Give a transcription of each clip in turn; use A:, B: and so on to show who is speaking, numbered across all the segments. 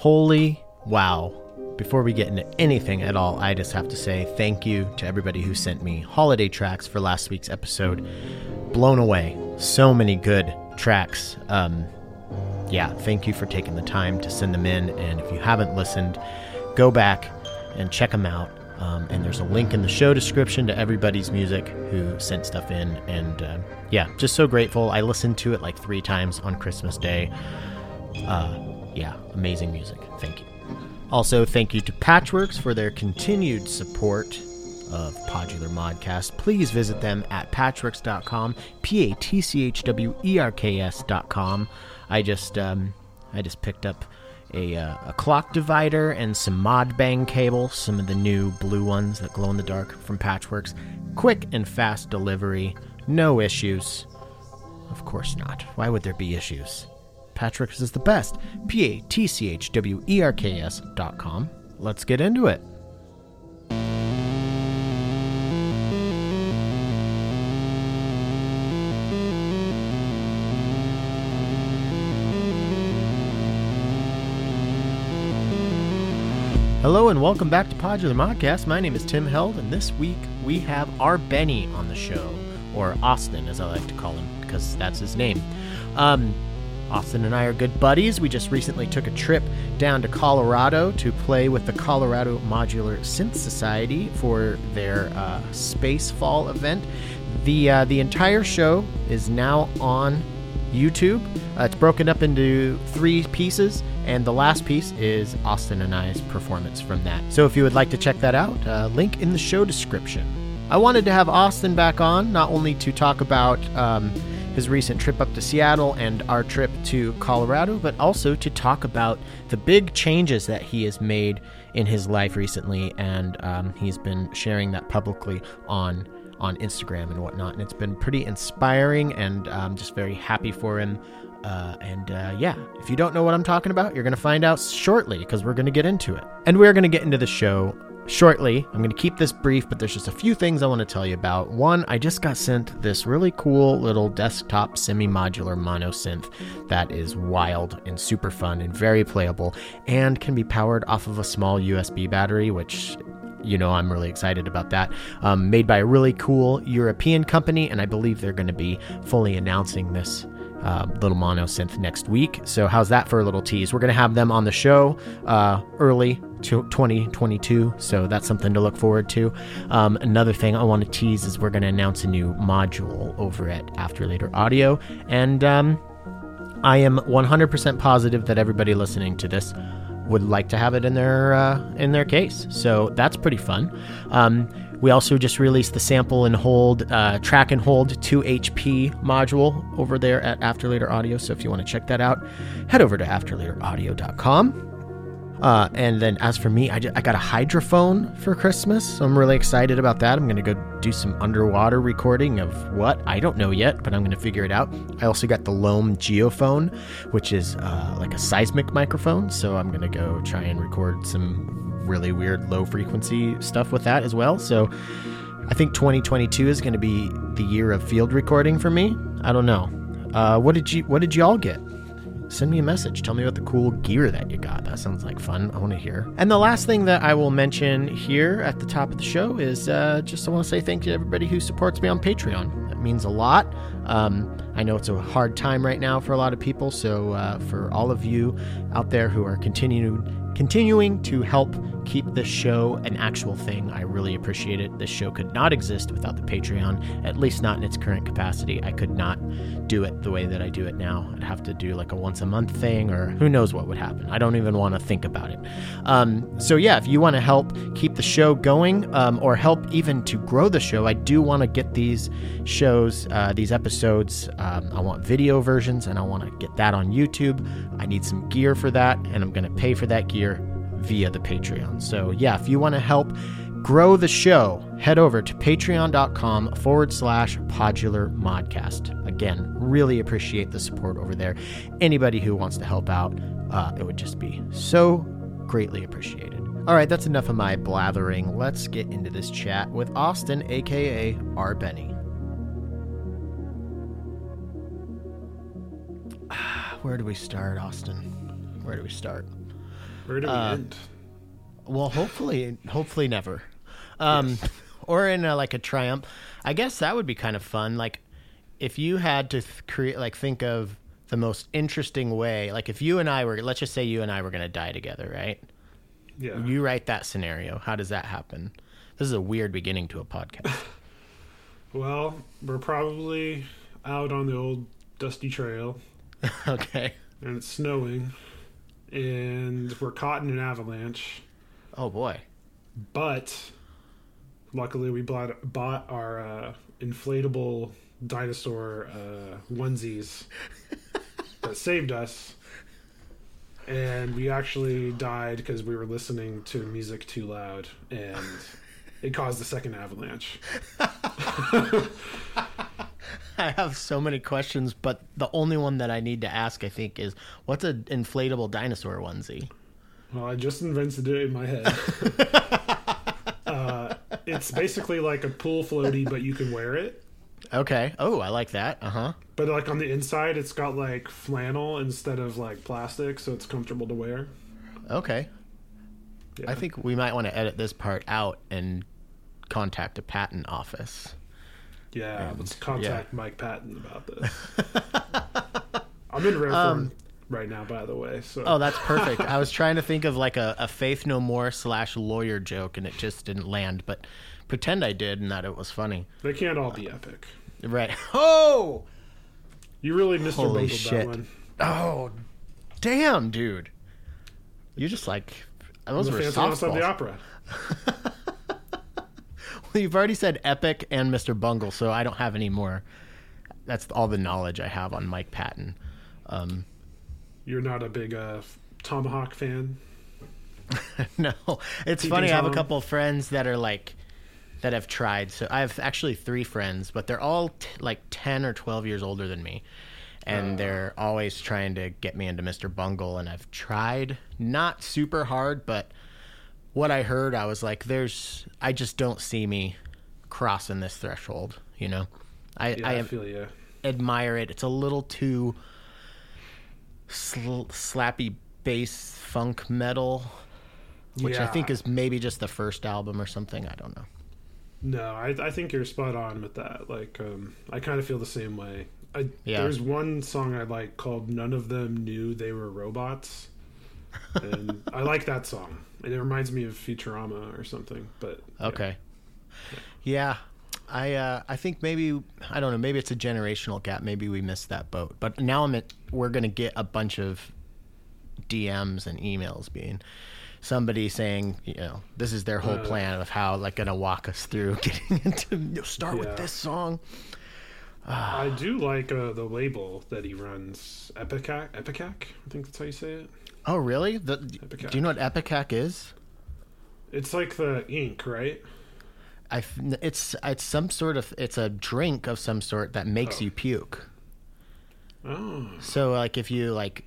A: Holy wow. Before we get into anything at all, I just have to say thank you to everybody who sent me holiday tracks for last week's episode. Blown away. So many good tracks. Um, yeah, thank you for taking the time to send them in. And if you haven't listened, go back and check them out. Um, and there's a link in the show description to everybody's music who sent stuff in. And uh, yeah, just so grateful. I listened to it like three times on Christmas Day. Uh, yeah, amazing music. Thank you. Also, thank you to Patchwerks for their continued support of Podular Modcast. Please visit them at patchwerks.com, P A T C H W E R K S.com. I just um, I just picked up a, uh, a clock divider and some Modbang cable, some of the new blue ones that glow in the dark from Patchwerks. Quick and fast delivery, no issues. Of course not. Why would there be issues? Patchwerks is the best. P A T C H W E R K S dot com. Let's get into it. Hello and welcome back to Podular Modcast. My name is Tim Held, and this week we have R Beny on the show, or Austin as I like to call him, because that's his name. Um, Austin and I are good buddies. We just recently took a trip down to Colorado to play with the Colorado Modular Synth Society for their uh, Space Fall event. The uh, the entire show is now on YouTube. Uh, it's broken up into three pieces, and the last piece is Austin and I's performance from that. So if you would like to check that out, uh, link in the show description. I wanted to have Austin back on, not only to talk about um, his recent trip up to Seattle and our trip to Colorado, but also to talk about the big changes that he has made in his life recently, and um, he's been sharing that publicly on on Instagram and whatnot. And it's been pretty inspiring, and I'm just very happy for him. Uh, and uh, yeah, if you don't know what I'm talking about, you're going to find out shortly because we're going to get into it. And we're going to get into the show shortly. I'm going to keep this brief, but there's just a few things I want to tell you about. One, I just got sent this really cool little desktop semi modular mono synth that is wild and super fun and very playable and can be powered off of a small USB battery, which you know, I'm really excited about that. Um, made by a really cool European company, and I believe they're going to be fully announcing this uh, little mono synth next week. So, how's that for a little tease? We're going to have them on the show uh, early to 2022, so that's something to look forward to. Um, another thing I want to tease is we're going to announce a new module over at After Later Audio, and um, I am 100% positive that everybody listening to this would like to have it in their uh, in their case. So that's pretty fun. Um, we also just released the sample and hold uh, track and hold 2 HP module over there at After Later Audio. So if you want to check that out, head over to afterlateraudio.com. Uh, and then as for me, I, just, I got a hydrophone for Christmas. So I'm really excited about that. I'm going to go do some underwater recording of what? I don't know yet, but I'm going to figure it out. I also got the LOM Geophone, which is uh, like a seismic microphone. So I'm going to go try and record some really weird low frequency stuff with that as well. So I think 2022 is going to be the year of field recording for me. I don't know. Uh, what did you What did y'all get? send me a message. Tell me about the cool gear that you got. That sounds like fun. I want to hear. And the last thing that I will mention here at the top of the show is uh, just I want to say thank you to everybody who supports me on Patreon. That means a lot. Um, I know it's a hard time right now for a lot of people. So uh, for all of you out there who are continuing continuing to help keep this show an actual thing. I really appreciate it. This show could not exist without the Patreon, at least not in its current capacity. I could not do it the way that I do it now. I'd have to do like a once a month thing, or who knows what would happen. I don't even want to think about it. Um, so, yeah, if you want to help keep the show going um, or help even to grow the show, I do want to get these shows, uh, these episodes. Um, I want video versions and I want to get that on YouTube. I need some gear for that, and I'm going to pay for that gear via the Patreon. So, yeah, if you want to help grow the show, head over to patreon.com forward slash podular modcast. Again, really appreciate the support over there. Anybody who wants to help out, uh, it would just be so greatly appreciated. All right, that's enough of my blathering. Let's get into this chat with Austin, aka R. Beny. Where do we start, Austin? Where do we start?
B: Where do we
A: Uh,
B: end?
A: Well, hopefully, hopefully never. Um, or in a, like a triumph. I guess that would be kind of fun. Like, if you had to th- create, like, think of the most interesting way. Like, if you and I were, let's just say you and I were going to die together, right?
B: Yeah.
A: You write that scenario. How does that happen? This is a weird beginning to a podcast.
B: Well, we're probably out on the old dusty trail,
A: okay.
B: and it's snowing, and we're caught in an avalanche.
A: Oh boy.
B: But luckily, we bought bought our uh, inflatable dinosaur uh, onesies that saved us. And we actually died because we were listening to music too loud, and it caused the second avalanche.
A: I have so many questions, but the only one that I need to ask, I think, is what's an inflatable dinosaur onesie?
B: Well, I just invented it in my head. uh, it's basically like a pool floaty, but you can wear it.
A: Okay. Oh, I like that. Uh huh.
B: But like on the inside, it's got like flannel instead of like plastic, so it's comfortable to wear.
A: Okay.
B: Yeah.
A: I think we might want to edit this part out and contact a patent office.
B: Yeah,
A: And-
B: let's contact Mike Patton about this. I'm in rare
A: Um,
B: right now, by the way. So
A: Oh, that's perfect. I was trying to think of like a, a Faith No More slash lawyer joke, and it just didn't land. But pretend I did, and that it was funny.
B: they can't all be epic.
A: Right. Oh.
B: You really Mr.
A: Holy shit.
B: that one.
A: Oh. Damn, dude. You just like those
B: The
A: were
B: Menace of the
A: softballs.
B: Opera.
A: Well, you've already said Epic and Mr. Bungle, so I don't have any more. That's all the knowledge I have on Mike Patton. Um,
B: You're not a big uh, Tomahawk fan.
A: no, it's funny. I have a couple of friends that are like that have tried. So I have actually three friends, but they're all t- like ten or twelve years older than me, and
B: Uh.
A: they're always trying to get me into Mr. Bungle. And I've tried, not super hard, but what I heard, I was like, "There's, I just don't see me crossing this threshold." You know, I
B: Yeah,
A: I
B: I, feel
A: admire it. It's a little too sl- slappy bass funk metal, which I think is maybe just the first album or something. I don't know.
B: No, I, I think you're spot on with that. Like, um, I kind of feel the same way. I,
A: Yeah.
B: There's one song I like called "None of Them Knew They Were Robots," and I like that song. It reminds me of Futurama or something. But yeah.
A: Okay. Yeah. I uh, I think maybe I don't know maybe it's a generational gap maybe we missed that boat but now I'm at we're gonna get a bunch of DMs and emails being somebody saying you know this is their whole
B: Uh.
A: plan of how like gonna walk us through getting into you know, start
B: Yeah.
A: with this song
B: I do like uh, the label that he runs, Epicac. Epicac, I think that's how you say it.
A: Oh, really? The, do you know what Epicac is?
B: It's like the ink, right?
A: I it's it's some sort of it's a drink of some sort that makes
B: Oh.
A: you puke.
B: Oh,
A: So like if you like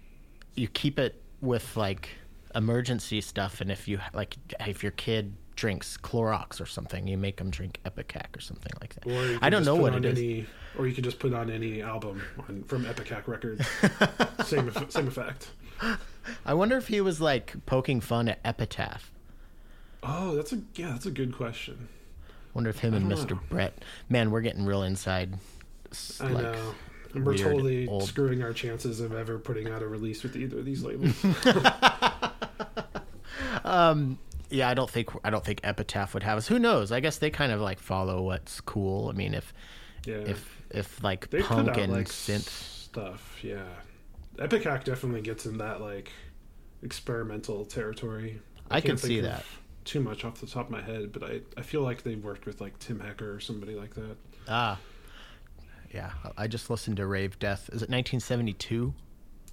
A: you keep it with like emergency stuff, and if you like if your kid drinks Clorox or something, you make them drink Epicac or something like that.
B: or
A: I don't know what it is.
B: any, Or you could just put on any album on, from Epicac Records. same same effect.
A: I wonder if he was like poking fun at Epitaph.
B: Oh, that's a yeah, that's a good question.
A: Wonder if him and Mr.
B: know.
A: Brett. Man, we're getting real inside.
B: I
A: like,
B: know. And we're totally
A: old-
B: screwing our chances of ever putting out a release with either of these labels.
A: Um, yeah, I don't think I don't think Epitaph would have us. Who knows? I guess they kind of like follow what's cool. I mean, if
B: Yeah.
A: if if like
B: they
A: punk and
B: like
A: synth.
B: stuff, yeah. Epicac definitely gets in that like experimental territory.
A: I
B: can't
A: can see that.
B: Too much off the top of my head, but I, I feel like they've worked with like Tim Hecker or somebody like that.
A: Ah, yeah. I just listened to Rave Death. Is it 1972?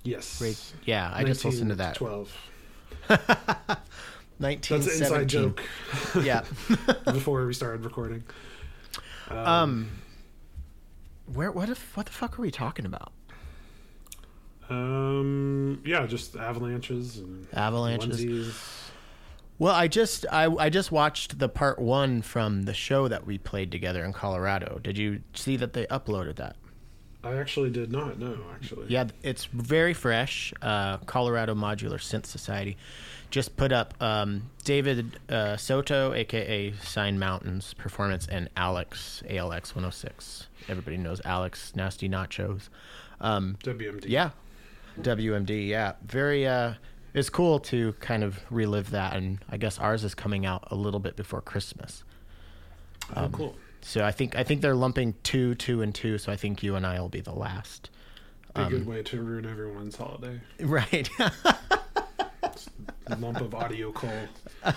B: Yes.
A: Rave. Yeah, I just listened to that.
B: Twelve. 19 That's an inside joke.
A: Yeah.
B: before we started recording.
A: um. Where? What? If, what the fuck are we talking about?
B: Um, yeah, just avalanches and
A: Avalanches.
B: onesies.
A: Well, I just I I just watched the part one from the show that we played together in Colorado. Did you see that they uploaded that?
B: I actually did not know. Actually,
A: Yeah, it's very fresh. Uh, Colorado Modular Synth Society just put up um, David uh, Soto, aka Sign Mountains Performance, and Alex ALX 106. Everybody knows Alex Nasty Nachos. Um,
B: WMD.
A: yeah, WMD. Yeah, very. Uh, it's cool to kind of relive that, and I guess ours is coming out a little bit before Christmas.
B: Oh, cool.
A: So I think I think they're lumping two, two, and two. So I think you and I will be the last.
B: Be a
A: Um,
B: good way to ruin everyone's holiday.
A: Right.
B: Lump of audio coal.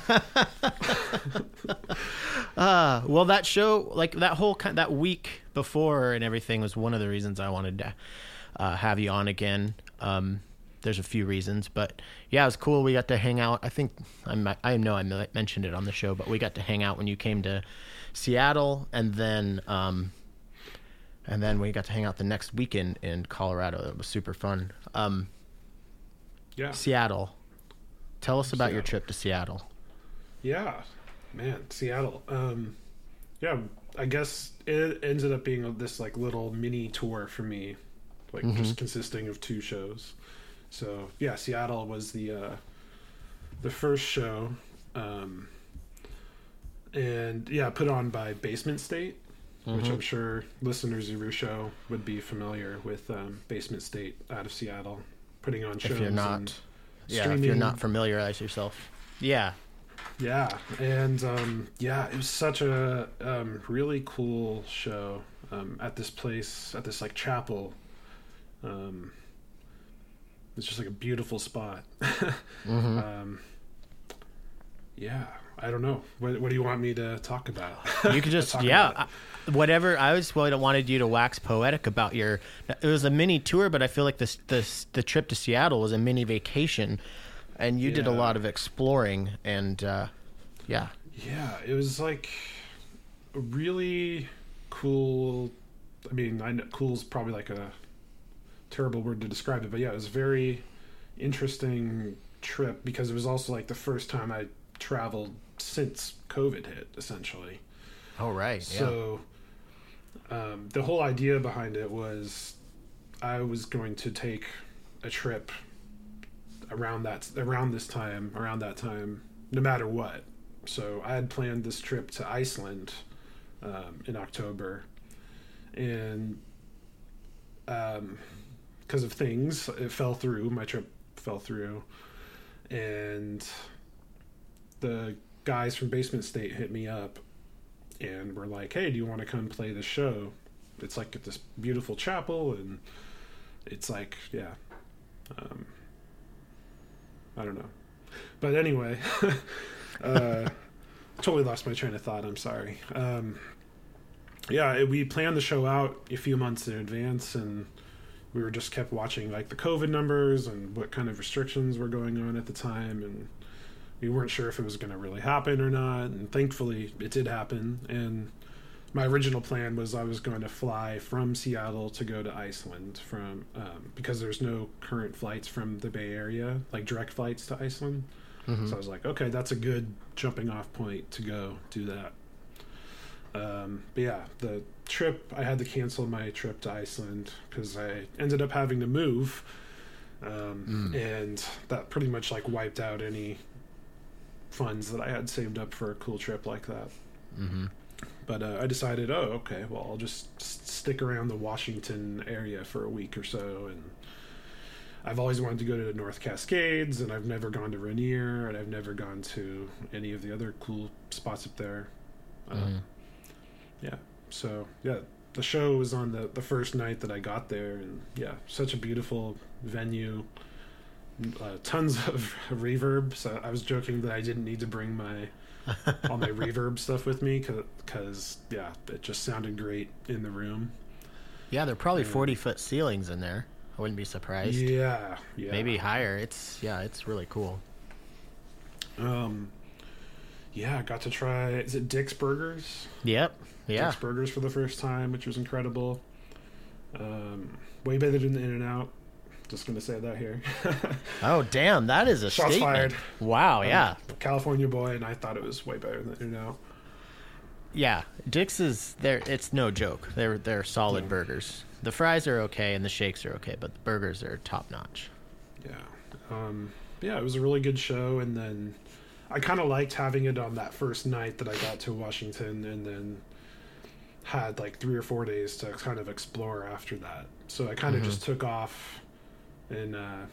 A: Uh, well, that show, like that whole kind, that week before and everything, was one of the reasons I wanted to uh, have you on again. Um, there's a few reasons, but yeah, it was cool. We got to hang out. I think I mi- I know I mentioned it on the show, but we got to hang out when you came to Seattle, and then um, and then we got to hang out the next weekend in Colorado. It was super fun. Um,
B: Yeah.
A: Seattle. Tell us about your trip to Seattle.
B: Yeah, man, Seattle. Um, yeah, I guess it ended up being this like little mini tour for me, like just consisting of two shows. So yeah, Seattle was the uh, the first show, um, and yeah, put on by Basement State, which I'm sure listeners of your show would be familiar with. Um, Basement State out of Seattle, putting on shows.
A: If you're not, yeah, if you're not familiarize yourself. Yeah,
B: Yeah, and um, yeah, it was such a um, really cool show um, at this place, at this like chapel. Um, it's just like a beautiful spot.
A: Mm-hmm.
B: um, yeah, I don't know. What, what do you want me to talk about?
A: you could just yeah, I- whatever. I was well, I wanted you to wax poetic about your. It was a mini tour, but I feel like this this the trip to Seattle was a mini vacation, and you did a lot of exploring and uh, yeah,
B: Yeah, it was like a really cool. I mean, I know cool's probably like a terrible word to describe it, but yeah, it was a very interesting trip because it was also like the first time I traveled since COVID hit, essentially.
A: oh right,
B: So, um, the whole idea behind it was I was going to take a trip around that around this time, around that time, no matter what. So I had planned this trip to Iceland um, in October, and because of things, it fell through. My trip fell through, and the guys from Basement State hit me up and were like, "Hey, do you want to come play the show? It's like at this beautiful chapel, and it's like, yeah, um, I don't know, but anyway, uh, totally lost my train of thought. I'm sorry. Um, yeah, we planned the show out a few months in advance, and we were just kept watching like the COVID numbers and what kind of restrictions were going on at the time, and we weren't sure if it was going to really happen or not. And thankfully, it did happen. And my original plan was I was going to fly from Seattle to go to Iceland from um, because there's no current flights from the Bay Area, like direct flights to Iceland. So I was like, okay, that's a good jumping off point to go do that. Um, but yeah, the trip I had to cancel my trip to Iceland because I ended up having to move, um, and that pretty much like wiped out any funds that I had saved up for a cool trip like that.
A: Mm-hmm.
B: But uh, I decided, oh, okay, well, I'll just s- stick around the Washington area for a week or so. And I've always wanted to go to the North Cascades, and I've never gone to Rainier, and I've never gone to any of the other cool spots up there. Uh,
A: Mhm.
B: Yeah. So, yeah, the show was on the, the first night that I got there, and yeah, such a beautiful venue. Uh, tons of reverb. So I was joking that I didn't need to bring my all my reverb stuff with me because yeah, it just sounded great in the room.
A: yeah. There are probably forty foot ceilings in there. I wouldn't be surprised.
B: Yeah, yeah.
A: Maybe higher. It's yeah, it's really cool.
B: Um, yeah, I got to try. Is it Dick's Burgers?
A: Yep. Yeah.
B: Burgers for the first time, which was incredible. Um, way better than In and Out. Just gonna say that here.
A: Oh damn, that is a
B: Shots
A: statement.
B: fired.
A: Wow.
B: I'm
A: Yeah.
B: California boy, and I thought it was way better than In and Out.
A: Yeah. Dick's is there. It's no joke. They're they're solid
B: Yeah.
A: burgers. the fries are okay and the shakes are okay, but the burgers are top notch.
B: Yeah. Um, yeah, it was a really good show, and then I kind of liked having it on that first night that I got to Washington, and then had like three or four days to kind of explore after that. So I kind of
A: Mhm.
B: just took off, and uh,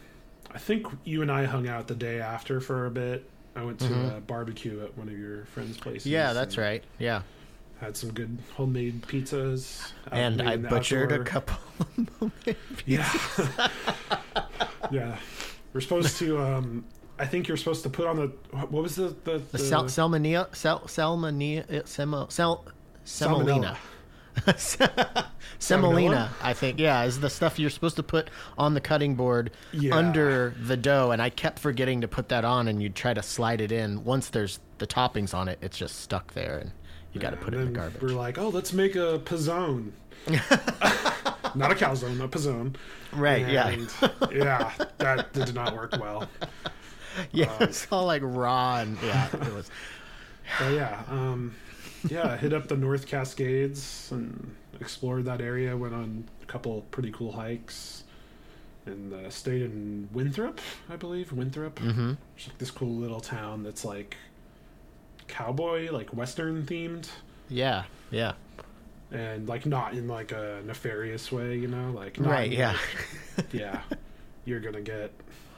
B: I think you and I hung out the day after for a bit. I went to
A: Mhm.
B: a barbecue at one of your friends' places.
A: Yeah, that's right. Yeah,
B: Had some good homemade pizzas,
A: and I
B: the
A: butchered a couple. of
B: Yeah. yeah. We're supposed to um I think you're supposed to put on the what was the the,
A: The sal- salmonella, sal- salmonella, uh, semo, sal- semolina. Semolina, I think, yeah, is the stuff you're supposed to put on the cutting board
B: Yeah.
A: under the dough, and I kept forgetting to put that on, and you try to slide it in. Once there's the toppings on it, it's just stuck there, and you got to put it in the garbage.
B: We're like, oh, let's make a pizzone. not a calzone, a pizzone.
A: Right? Yeah,
B: And, yeah, that did not work well.
A: yeah. It's all like raw, and yeah, it was.
B: But yeah, um, yeah, hit up the North Cascades and explored that area. Went on a couple pretty cool hikes, and uh, stayed in Winthrop, I believe. Winthrop,
A: mm-hmm.
B: It's like this cool little town that's like cowboy, like western themed,
A: Yeah, yeah.
B: and like not in like a nefarious way, you know, like not
A: Right,
B: in,
A: yeah.
B: like, yeah, you're gonna get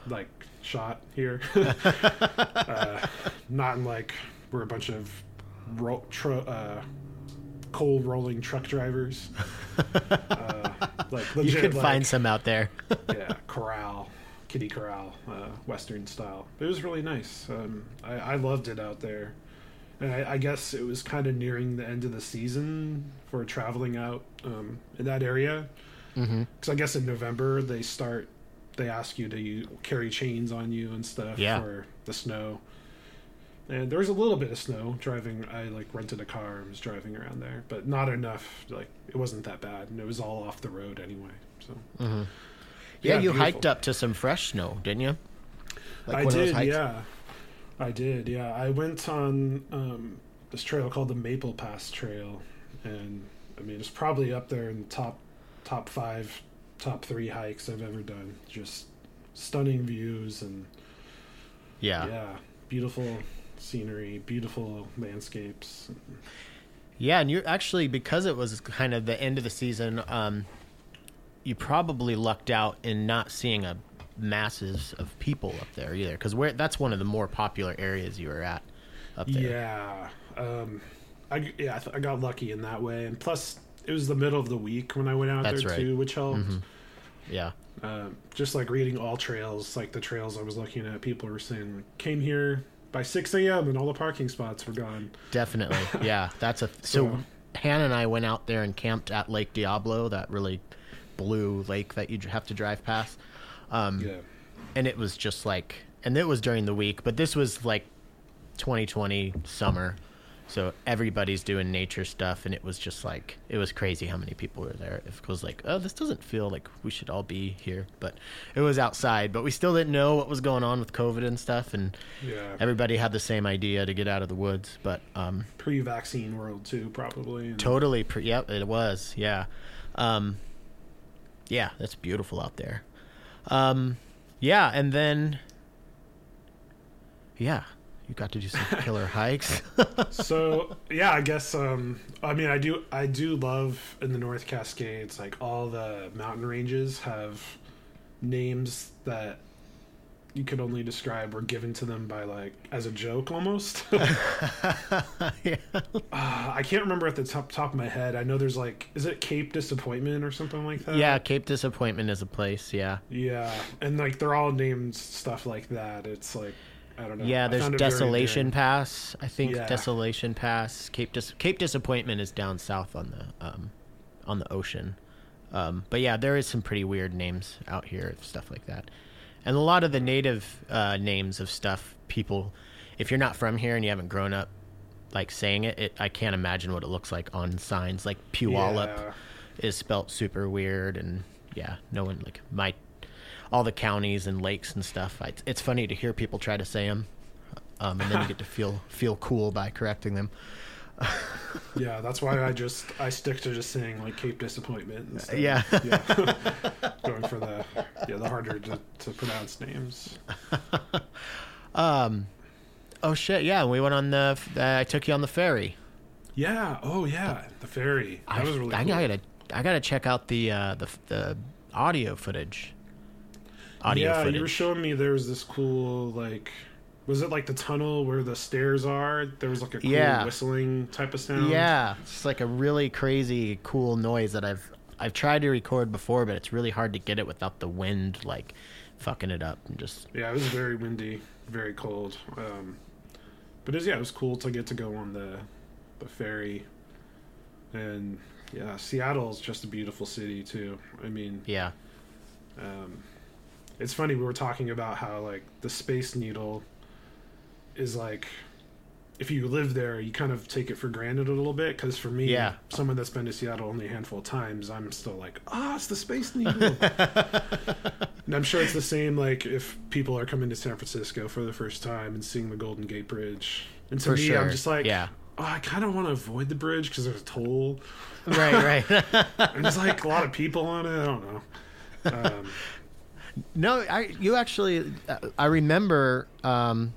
B: like shot here, uh, not in like we're a bunch of ro- tr- uh, coal rolling truck drivers, uh, like
A: you
B: legit,
A: could
B: like,
A: find some out there.
B: yeah, corral, kitty corral, uh, western style. It was really nice. Um, I, I loved it out there, and I, I guess it was kind of nearing the end of the season for traveling out um, in that area. Because I guess in November they start, they ask you to you, carry chains on you and stuff
A: Yeah.
B: for the snow. And there was a little bit of snow driving. I like rented a car and was driving around there, but not enough. Like it wasn't that bad, and it was all off the road anyway. So
A: hmm Yeah, you
B: beautiful.
A: hiked up to some fresh snow, didn't you? Like
B: I
A: one of those
B: did, yeah. I did, yeah. I went on um, this trail called the Maple Pass Trail, and I mean it's probably up there in the top top five, top three hikes I've ever done. Just stunning views and
A: Yeah.
B: yeah, beautiful scenery, beautiful landscapes.
A: Yeah, and you're actually because it was kind of the end of the season, um, you probably lucked out in not seeing a masses of people up there either, because where that's one of the more popular areas you were at up there.
B: Yeah, um, I yeah I, th- I got lucky in that way, and plus it was the middle of the week when I went out
A: That's
B: there
A: right.
B: too, which helped.
A: Mhm. Yeah,
B: uh, just like reading all trails, like the trails I was looking at, people were saying came here by 6 a.m. and all the parking spots were gone.
A: definitely. yeah, that's a so.
B: So-
A: Hannah and I went out there and camped at Lake Diablo, that really blue lake that you have to drive past. Um,
B: Yeah,
A: and it was just like and it was during the week but this was like 2020 summer so everybody's doing nature stuff and it was just like it was crazy how many people were there it was like oh this doesn't feel like we should all be here but it was outside but we still didn't know what was going on with covid and stuff and
B: yeah.
A: everybody had the same idea to get out of the woods but um
B: Pre-vaccine world too, probably. and-
A: Totally. Pre- yep, it was. Yeah. Um, yeah, that's beautiful out there. Um, yeah, and then, yeah, you got to do some killer hikes.
B: so yeah, I guess. Um, I mean, I do. I do love in the North Cascades. Like all the mountain ranges have names that you could only describe were given to them by like as a joke almost.
A: yeah.
B: Uh, I can't remember at the top top of my head. I know there's like, is it Cape Disappointment or something like that?
A: yeah, Cape Disappointment is a place. Yeah.
B: yeah, and like they're all named stuff like that. It's like I don't know.
A: Yeah, there's
B: found it very
A: Desolation. Pass. I think
B: Yeah.
A: Desolation Pass. Cape Dis- Cape Disappointment is down south on the um, on the ocean. Um, but yeah, there is some pretty weird names out here, stuff like that, and a lot of the native uh, names of stuff. People, if you're not from here and you haven't grown up like saying it, it I can't imagine what it looks like on signs. Like Puyallup
B: Yeah.
A: is spelt super weird, and yeah, no one like my all the counties and lakes and stuff. I, it's funny to hear people try to say them, um, and then you get to feel feel cool by correcting them.
B: Yeah, that's why I just I stick to just saying like Cape Disappointment. instead.
A: Yeah.
B: yeah. Going for the yeah the harder to, to pronounce names.
A: Um, oh shit, yeah, we went on the. Uh, I took you on the ferry.
B: Yeah. Oh yeah, the ferry. That
A: I,
B: was really.
A: I
B: cool.
A: gotta, I gotta check out the uh, the the audio footage. Audio
B: yeah,
A: footage.
B: you were showing me there was this cool like. Was it like the tunnel where the stairs are? There was like a cool
A: Yeah.
B: whistling type of sound.
A: Yeah, it's like a really crazy, cool noise that I've I've tried to record before, but it's really hard to get it without the wind like fucking it up and just.
B: Yeah, it was very windy, very cold. Um, but it was, yeah, it was cool to get to go on the the ferry. And yeah, Seattle's just a beautiful city too. I mean,
A: Yeah,
B: um, it's funny we were talking about how like the Space Needle is like if you live there, you kind of take it for granted a little bit. Because for me,
A: Yeah.
B: someone that's been to Seattle only a handful of times, I'm still like, ah, it's the Space Needle. and I'm sure it's the same. Like if people are coming to San Francisco for the first time and seeing the Golden Gate Bridge, and to
A: For
B: me,
A: sure.
B: I'm just like,
A: Yeah.
B: oh, I kind of want to avoid the bridge because there's a toll.
A: right, right.
B: And there's like a lot of people on it. I don't know. Um,
A: No, I you actually uh, I remember um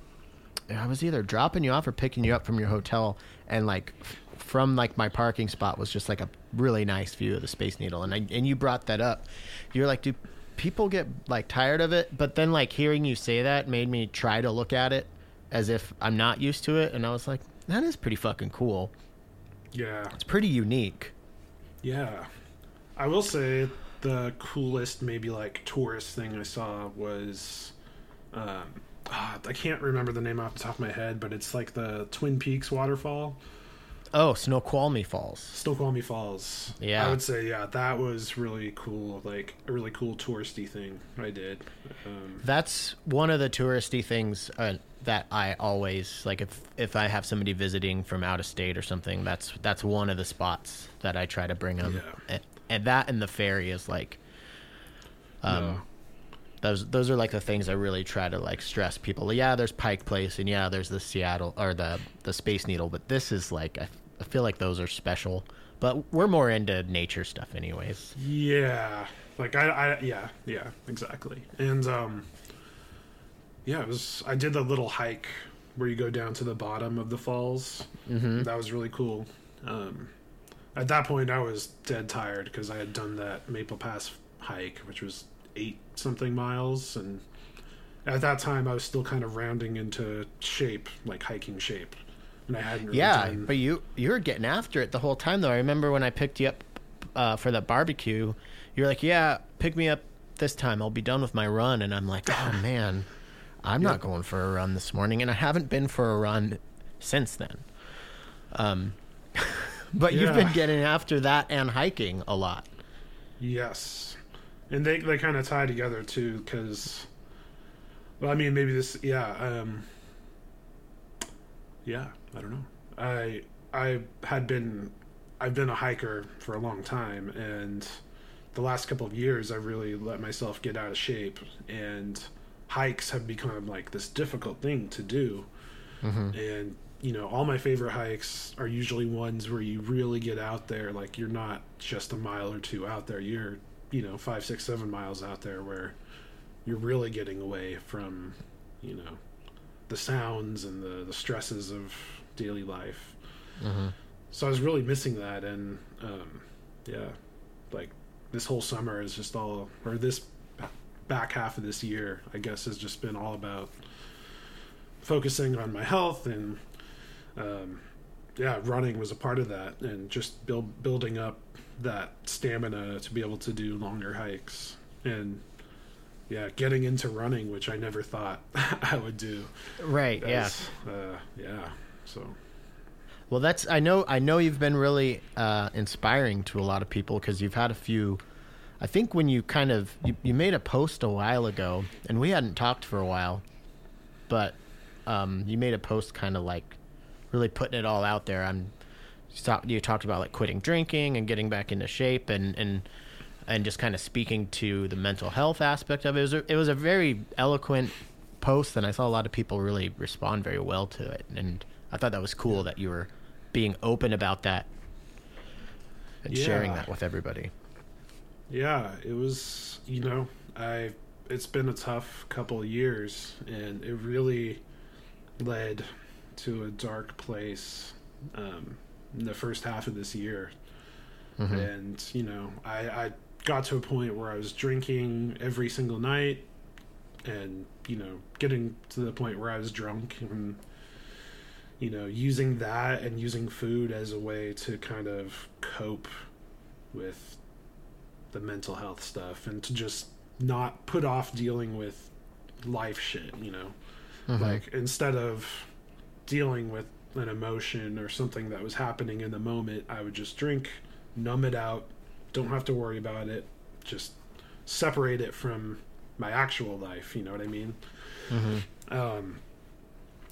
A: I was either dropping you off or picking you up from your hotel and like from like my parking spot was just like a really nice view of the Space Needle and I and you brought that up. You're like, do people get like tired of it? But then like hearing you say that made me try to look at it as if I'm not used to it and I was like, that is pretty fucking cool.
B: yeah.
A: It's pretty unique.
B: Yeah. I will say the coolest, maybe like tourist thing I saw was. Um, ah, I can't remember the name off the top of my head, but it's like the Twin Peaks waterfall,
A: Oh, Snoqualmie Falls.
B: Snoqualmie Falls.
A: Yeah.
B: I would say, yeah, that was really cool. Like a really cool touristy thing I did. Um,
A: That's one of the touristy things uh, that I always like. If if I have somebody visiting from out of state or something, that's that's one of the spots that I try to bring them.
B: Yeah.
A: And, that and the ferry is like, um,
B: Yeah.
A: those those are like the things I really try to like stress people. Yeah, there's Pike Place, and yeah, there's the Seattle or the the Space Needle, but this is like I, I feel like those are special. But we're more into nature stuff, anyways.
B: Yeah, like I, I, yeah, yeah, exactly. And um, yeah, it was. I did the little hike where you go down to the bottom of the falls.
A: Mm-hmm.
B: That was really cool. Um, at that point, I was dead tired because I had done that Maple Pass hike, which was eight something miles, and at that time, I was still kind of rounding into shape, like hiking shape, and I hadn't. Really
A: Yeah,
B: done-
A: but you you were getting after it the whole time though. I remember when I picked you up uh, for the barbecue, you're like, "Yeah, pick me up this time. I'll be done with my run." And I'm like, "Oh man, I'm not going for a run this morning, and I haven't been for a run since then." Um, but you've been getting after that and hiking a lot.
B: Yes, and they they kind of tie together too, because, well, I mean, maybe this, yeah, um, yeah, I don't know. I I had been, I've been a hiker for a long time, and the last couple of years, I really let myself get out of shape, and hikes have become like this difficult thing to do, and you know all my favorite hikes are usually ones where you really get out there like you're not just a mile or two out there. You're you know five six seven miles out there where you're really getting away from you know the sounds and the, the stresses of daily life. So i was really missing that and um, yeah like this whole summer is just all or this back half of this year i guess has just been all about focusing on my health and um, yeah, running was a part of that, and just build building up that stamina to be able to do longer hikes, and yeah, getting into running, which I never thought I would do.
A: Right. Yeah.
B: Uh, yeah. So
A: Well, that's I know I know you've been really uh, inspiring to a lot of people because you've had a few. I think when you kind of you, you made a post a while ago, and we hadn't talked for a while, but um, you made a post kind of like really putting it all out there. I'm you talked you talked about like quitting drinking and getting back into shape and and and just kind of speaking to the mental health aspect of it. It was a, it was a very eloquent post, and I saw a lot of people really respond very well to it. And I thought that was cool that you were being open about that and sharing that with everybody.
B: Yeah, it was, you know, I it's been a tough couple of years and it really led to a dark place um in the first half of this year.
A: Mhm.
B: And, you know, I I got to a point where I was drinking every single night and, you know, getting to the point where I was drunk and you know, using that and using food as a way to kind of cope with the mental health stuff and to just not put off dealing with life shit, you know.
A: Mhm.
B: Like instead of dealing with an emotion or something that was happening in the moment, I would just drink, numb it out, don't have to worry about it, just separate it from my actual life, you know what I mean?
A: Mhm.
B: Um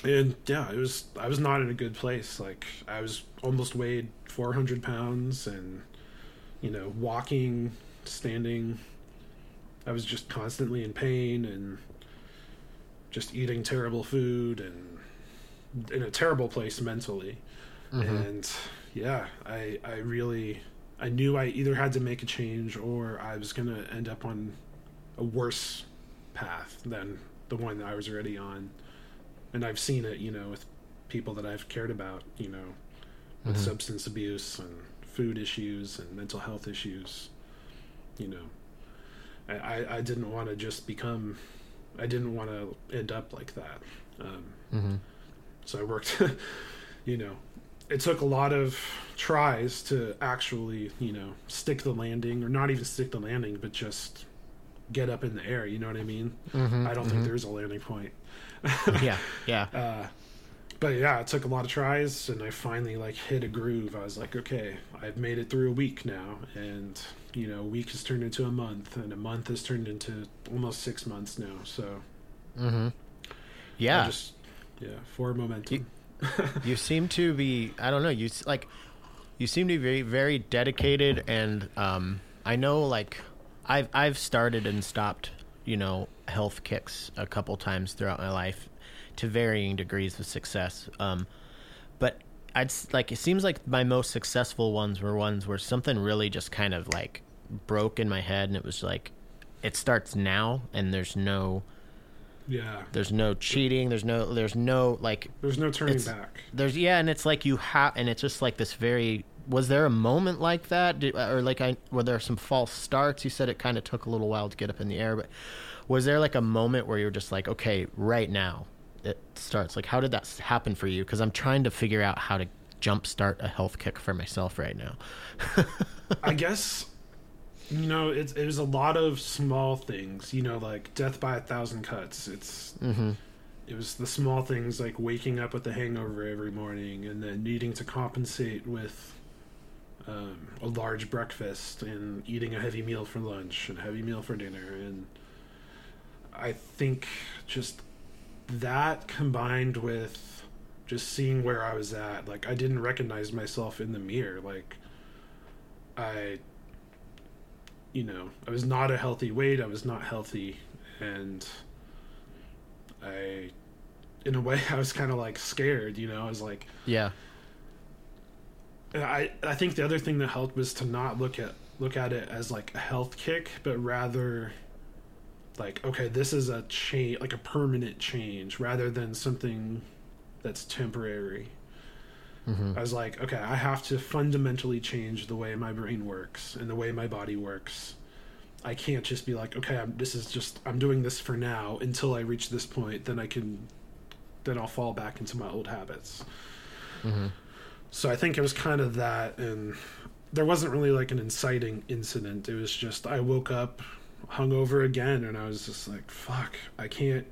B: and yeah, it was I was not in a good place. Like I was almost weighed 400 pounds and you know, walking, standing, I was just constantly in pain and just eating terrible food and in a terrible place mentally.
A: Mhm.
B: And yeah, I I really I knew I either had to make a change or I was going to end up on a worse path than the one that I was already on. And I've seen it, you know, with people that I've cared about, you know, with
A: Mhm.
B: substance abuse and food issues and mental health issues. You know, I, I, didn't want to just become, I didn't want to end up like that. Um,
A: Mhm.
B: So I worked, you know, it took a lot of tries to actually, you know, stick the landing or not even stick the landing, but just get up in the air. You know what I mean?
A: Mhm.
B: I don't
A: Mhm.
B: think there's a landing point.
A: yeah, yeah.
B: Uh, but yeah, it took a lot of tries, and I finally like hit a groove. I was like, okay, I've made it through a week now, and you know, a week has turned into a month, and a month has turned into almost six months now. So
A: Mhm.
B: I
A: Yeah.
B: just yeah, forward momentum.
A: you seem to be i don't know you like you seem to be very very dedicated and um i know like i've i've started and stopped you know health kicks a couple times throughout my life to varying degrees of success um but i'd like it seems like my most successful ones were ones where something really just kind of like broke in my head and it was like it starts now and there's no
B: yeah,
A: there's no cheating there's no there's no like
B: there's no turning back.
A: there's yeah, and it's like you have, and it's just like this very. Was there a moment like that, Did, or like I were there some false starts? You said it kind of took a little while to get up in the air, but was there like a moment where you were just like, okay, right now it starts? Like, how did that happen for you? Because I'm trying to figure out how to jumpstart a health kick for myself right now.
B: I guess you know it's it was a lot of small things. You know, like death by a thousand cuts. It's
A: mm-hmm.
B: it was the small things like waking up with a hangover every morning and then needing to compensate with um, a large breakfast and eating a heavy meal for lunch and a heavy meal for dinner and i think just that combined with just seeing where i was at like i didn't recognize myself in the mirror like i you know i was not a healthy weight i was not healthy and I, in a way, I was kind of like scared. You know, I was like,
A: Yeah.
B: I I think the other thing that helped was to not look at look at it as like a health kick, but rather like okay, this is a change, like a permanent change, rather than something that's temporary.
A: Mm-hmm.
B: I was like, okay, I have to fundamentally change the way my brain works and the way my body works. I can't just be like, okay, I'm, this is just I'm doing this for now until I reach this point. Then I can, then I'll fall back into my old habits.
A: Mm-hmm.
B: So I think it was kind of that, and there wasn't really like an inciting incident. It was just I woke up hungover again, and I was just like, fuck, I can't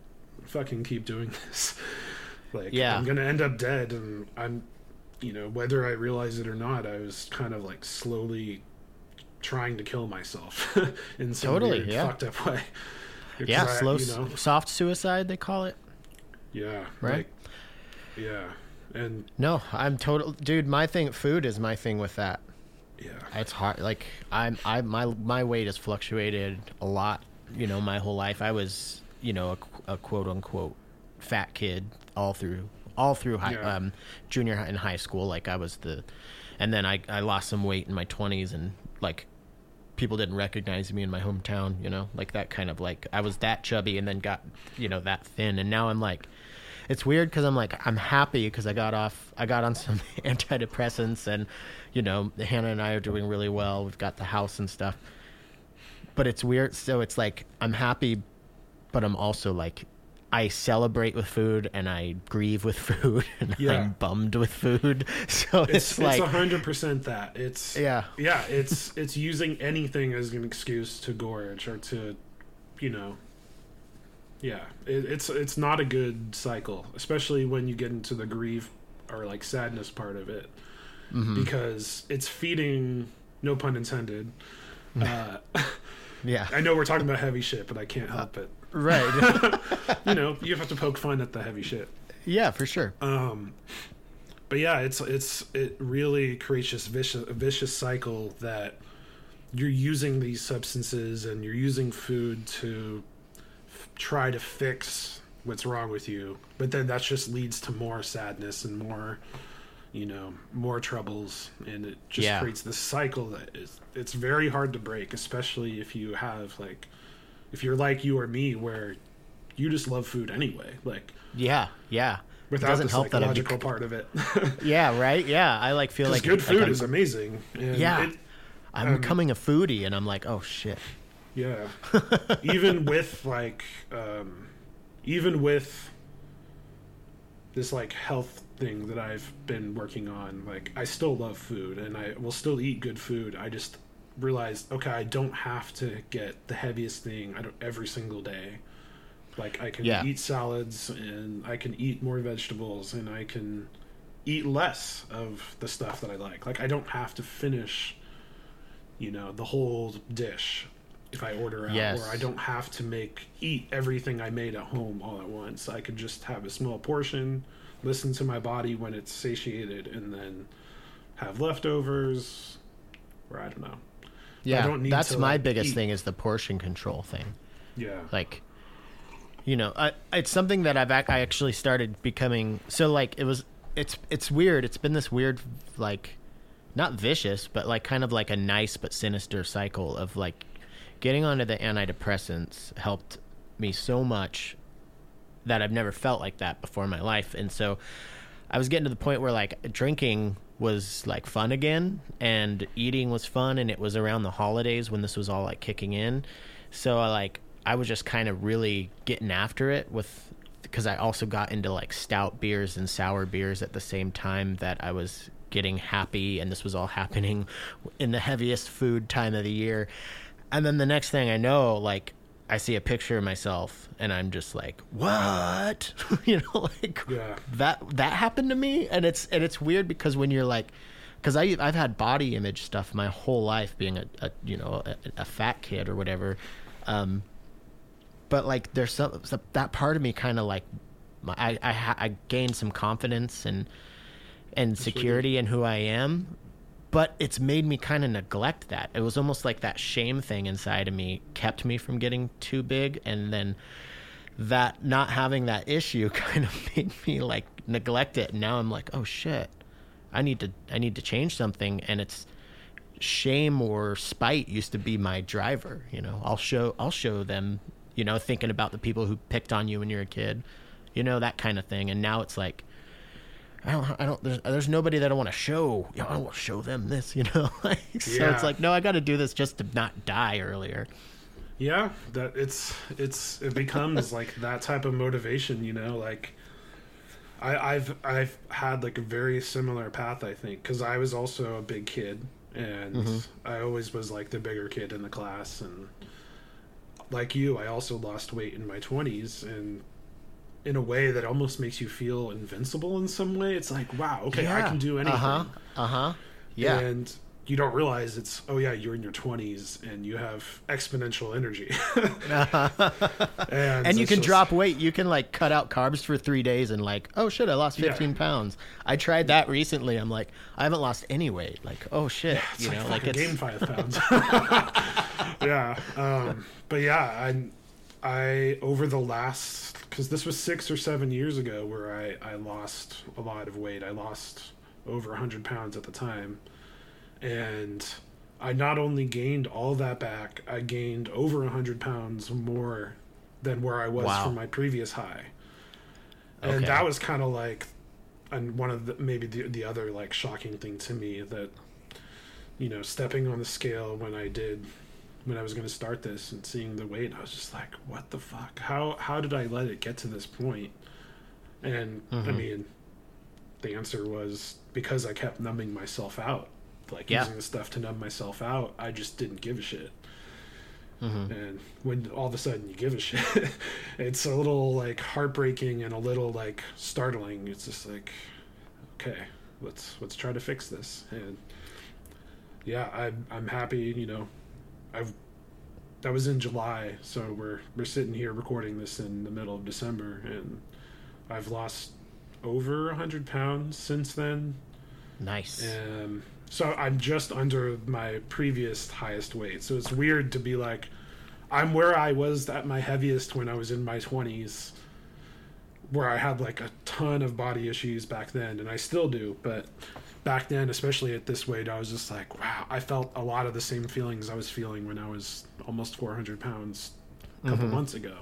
B: fucking keep doing this. like,
A: Yeah.
B: I'm gonna end up dead, and I'm, you know, whether I realize it or not, I was kind of like slowly trying to kill myself in some
A: Totally,
B: weird,
A: yeah.
B: fucked up way.
A: Yeah,
B: I-
A: slow,
B: you know,
A: soft suicide they call it.
B: yeah,
A: Right?
B: like, yeah, and
A: No, I'm total dude. My thing, food is my thing with that.
B: yeah,
A: It's hard. Like I'm, I my my weight has fluctuated a lot. You know, my whole life. I was, you know, a, a quote unquote fat kid all through all through high,
B: Yeah.
A: um, junior high and high school. Like I was the, and then I I lost some weight in my twenties and like people didn't recognize me in my hometown. You know, like that kind of like I was that chubby and then got you know that thin, and now I'm like. It's weird because I'm like I'm happy because I got off I got on some antidepressants and you know Hannah and I are doing really well. We've got the house and stuff but it's weird. So it's like I'm happy, but I'm also like I celebrate with food and I grieve with food and
B: Yeah.
A: I'm bummed with food. So it's,
B: It's
A: like
B: hundred percent that it's
A: Yeah.
B: yeah it's it's using anything as an excuse to gorge or to you know yeah it, it's it's not a good cycle especially when you get into the grief or like sadness part of it
A: Mm-hmm.
B: because it's feeding no pun intended uh,
A: yeah,
B: I know we're talking about heavy shit but I can't help it
A: right.
B: you know you have to poke fun at the heavy shit
A: yeah, for sure.
B: um, but yeah, it's it's it really creates this vicious vicious cycle that you're using these substances and you're using food to f- try to fix what's wrong with you, but then that just leads to more sadness and more you know more troubles and it just
A: Yeah.
B: creates this cycle that is it's very hard to break especially if you have like if you're like you or me where you just love food anyway like
A: Yeah, yeah.
B: without
A: doesn't
B: the
A: help that I'm
B: psychological part of it.
A: Yeah, right. Yeah, I like feel like
B: good
A: like
B: food
A: I'm,
B: is amazing.
A: Yeah.
B: it-
A: I'm
B: um,
A: becoming a foodie, and I'm like, oh shit.
B: yeah. even with like, um, even with this like health thing that I've been working on, like I still love food and I will still eat good food. I just realized, okay, I don't have to get the heaviest thing I don't, every single day. Like I can
A: Yeah.
B: eat salads and I can eat more vegetables and I can eat less of the stuff that I like. Like I don't have to finish, you know, the whole dish if I order out,
A: Yes.
B: or I don't have to make eat everything I made at home all at once. I could just have a small portion, listen to my body when it's satiated, and then have leftovers. Or I don't know.
A: Yeah,
B: don't need
A: that's
B: to,
A: my
B: like,
A: biggest
B: eat.
A: thing is the portion control thing.
B: Yeah.
A: like you know I, it's something that i've ac- i actually started becoming so like it was it's it's weird it's been this weird like not vicious but like kind of like a nice but sinister cycle of like getting onto the antidepressants helped me so much that i've never felt like that before in my life and so i was getting to the point where like drinking was like fun again and eating was fun and it was around the holidays when this was all like kicking in so I like I was just kind of really getting after it with because I also got into like stout beers and sour beers at the same time that I was getting happy and this was all happening in the heaviest food time of the year. And then the next thing I know like I see a picture of myself and I'm just like, "What?" you know like
B: Yeah.
A: that that happened to me and it's and it's weird because when you're like because I I've had body image stuff my whole life being a, a you know a, a fat kid or whatever, um, but like there's some, some that part of me kind of like I I, ha- I gained some confidence and and security in who I am, but it's made me kind of neglect that. It was almost like that shame thing inside of me kept me from getting too big, and then that not having that issue kind of made me like neglect it. And now I'm like, oh shit, I need to I need to change something, and it's shame or spite used to be my driver. You know, I'll show I'll show them. You know, thinking about the people who picked on you when you're a kid, you know that kind of thing. And now it's like, I don't, I don't. There's, there's nobody that I want to show. You know, I don't want to show them this. You know, like, so
B: Yeah.
A: it's like, no, I got to do this just to not die earlier.
B: Yeah, that it's it's it becomes like that type of motivation, you know, like I, I've I've had like a very similar path, I think, because I was also a big kid, and mm-hmm. I always was like the bigger kid in the class, and like you, I also lost weight in my twenties, and in a way that almost makes you feel invincible in some way. It's like, wow, okay, I can do anything.
A: Uh huh. Uh huh. Yeah.
B: And you don't realize it's oh yeah you're in your 20s and you have exponential energy and,
A: and you can
B: just-
A: drop weight. You can like cut out carbs for three days and like, oh shit, I lost
B: Yeah.
A: 15 pounds. I tried that recently. I'm like, I haven't lost any weight. Like, oh shit,
B: it's
A: you
B: like,
A: know, like it's
B: gained five pounds yeah um, but yeah I I over the last because this was six or seven years ago where I I lost a lot of weight. I lost over hundred pounds at the time, and I not only gained all that back, I gained over hundred pounds more than where I was
A: Wow.
B: from my previous high, and
A: Okay.
B: that was kind of like, and one of the maybe the the other like shocking thing to me that, you know, stepping on the scale when I did when I was going to start this and seeing the weight, I was just like, "What the fuck? How how did I let it get to this point?" And I
A: Mhm.
B: mean, the answer was because I kept numbing myself out, like
A: Yeah.
B: using the stuff to numb myself out. I just didn't give a shit.
A: Mhm.
B: And when all of a sudden you give a shit, it's a little like heartbreaking and a little like startling. It's just like, okay, let's let's try to fix this. And yeah, I'm I'm happy. You know, I've that was in July, so we're we're sitting here recording this in the middle of December, and I've lost over a hundred pounds since then.
A: Nice.
B: Um, so I'm just under my previous highest weight. So it's weird to be like, I'm where I was at my heaviest when I was in my 20s, where I had like a ton of body issues back then, and I still do. But back then, especially at this weight, I was just like, wow, I felt a lot of the same feelings I was feeling when I was almost 400 pounds a couple mm-hmm. months ago.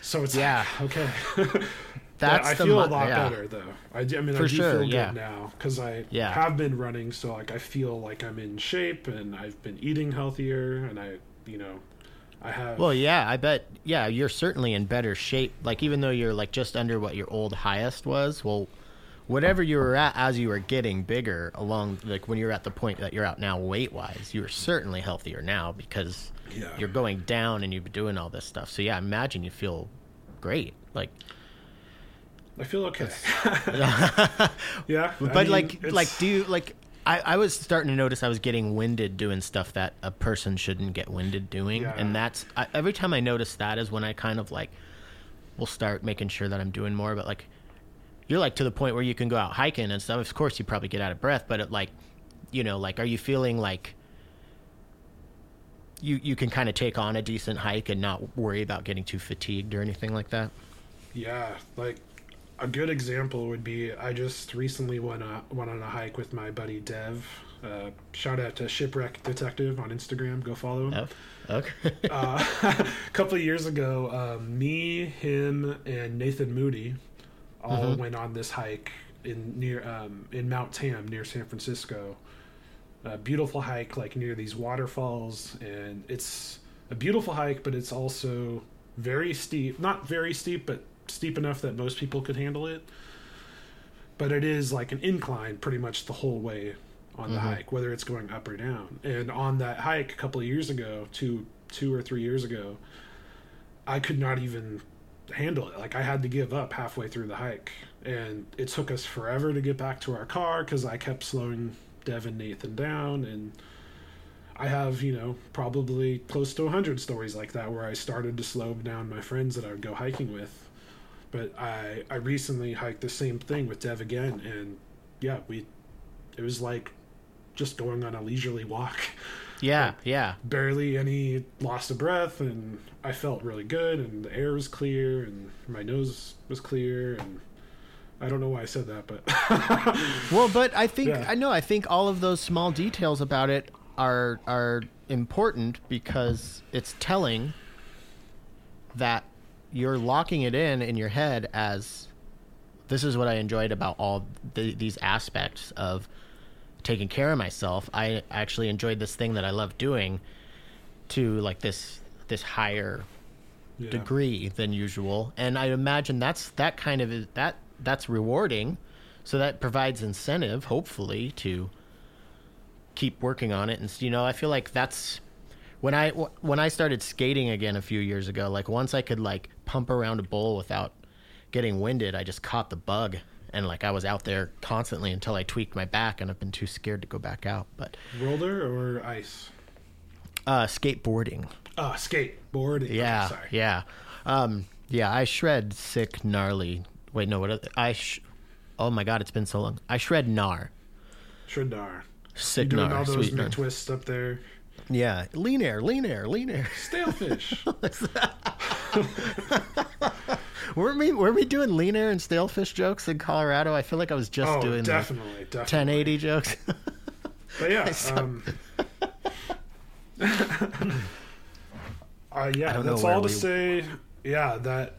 B: So it's
A: Yeah.
B: like, okay.
A: That's
B: I feel
A: mo-
B: a lot
A: yeah.
B: better though. I, I mean,
A: For
B: I do
A: sure,
B: feel good
A: yeah.
B: now because I
A: Yeah.
B: have been running, so like I feel like I'm in shape and I've been eating healthier, and I, you know, I have.
A: Well, yeah, I bet. Yeah, you're certainly in better shape. Like, even though you're like just under what your old highest was, well, whatever you were at as you were getting bigger, along like when you're at the point that you're at now, weight wise, you're certainly healthier now because
B: Yeah.
A: you're going down and you've been doing all this stuff. So yeah, I imagine you feel great. Like,
B: I feel okay. yeah, I
A: but
B: mean,
A: like,
B: it's-
A: like, do you like? I, I was starting to notice I was getting winded doing stuff that a person shouldn't get winded doing,
B: Yeah.
A: and that's I, every time I notice that is when I kind of like will start making sure that I'm doing more. But like, you're like to the point where you can go out hiking and stuff. Of course, you probably get out of breath, but it, like, you know, like, are you feeling like you you can kind of take on a decent hike and not worry about getting too fatigued or anything like that?
B: Yeah, like a good example would be I just recently went a, went on a hike with my buddy Dev. Uh, shout out to Shipwreck Detective on Instagram. Go follow him.
A: Oh, okay.
B: uh, a couple of years ago, um, me, him, and Nathan Moody all went on this hike in near um, in Mount Tam near San Francisco. A beautiful hike, like near these waterfalls, and it's a beautiful hike, but it's also very steep. Not very steep, but steep enough that most people could handle it. But it is like an incline pretty much the whole way on the hike, whether it's going up or down. And on that hike a couple of years ago, two two or three years ago, I could not even handle it. Like I had to give up halfway through the hike, and it took us forever to get back to our car because I kept slowing Dev and Nathan down, and I have you know probably close to hundred stories like that where I started to slow down my friends that I would go hiking with. But I I recently hiked the same thing with Dev again, and yeah, we it was like just going on a leisurely walk.
A: yeah, yeah.
B: barely any loss of breath and i felt really good and the air was clear and my nose was clear and i don't know why i said that but
A: Well, but I think
B: Yeah.
A: I know. I think all of those small details about it are are important because it's telling that you're locking it in in your head as this is what I enjoyed about all the, these aspects of taking care of myself. I actually enjoyed this thing that I love doing to like this this higher
B: yeah.
A: degree than usual and i imagine that's that kind of that that's rewarding so that provides incentive hopefully to keep working on it and you know i feel like that's when i when i started skating again a few years ago like once i could like pump around a bowl without getting winded i just caught the bug and like i was out there constantly until i tweaked my back and i've been too scared to go back out but
B: roller or ice
A: uh skateboarding
B: oh skateboarding
A: Yeah,
B: sorry
A: yeah, um, yeah. I shred sick, gnarly. Wait, no. What? I. Sh- oh my god, it's been so long. I shred gnar.
B: Shredar.
A: Sick
B: doing
A: gnar.
B: all those
A: Sweet gnar.
B: twists up there
A: Yeah, lean air, lean air, lean air.
B: Stale fish.
A: Were we were we doing lean air and stalefish jokes in Colorado? I feel like I was just
B: oh,
A: doing
B: definitely, definitely.
A: 1080 jokes.
B: But yeah, um, uh, yeah, that's all to say. Yeah, that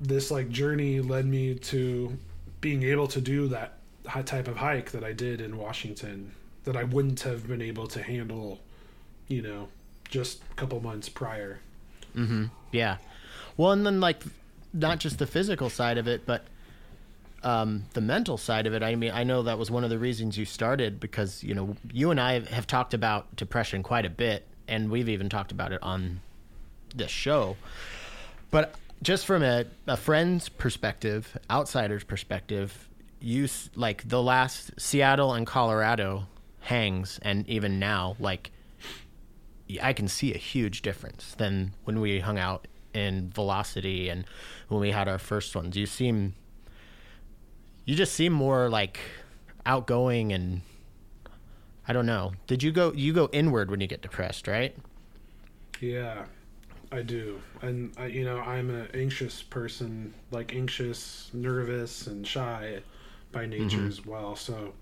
B: this like journey led me to being able to do that type of hike that I did in Washington that I wouldn't have been able to handle, you know, just a couple months prior.
A: yeah. Well, and then like not just the physical side of it, but um, the mental side of it. I mean, I know that was one of the reasons you started because you know you and I have talked about depression quite a bit, and we've even talked about it on this show. But just from a, a friend's perspective, outsider's perspective, you like the last Seattle and Colorado hangs, and even now, like I can see a huge difference than when we hung out in Velocity and when we had our first ones. You seem, you just seem more like outgoing and I don't know. Did you go? You go inward when you get depressed, right?
B: Yeah, I do, and I, you know, I'm an anxious person, like anxious, nervous, and shy by nature mm-hmm. as well. So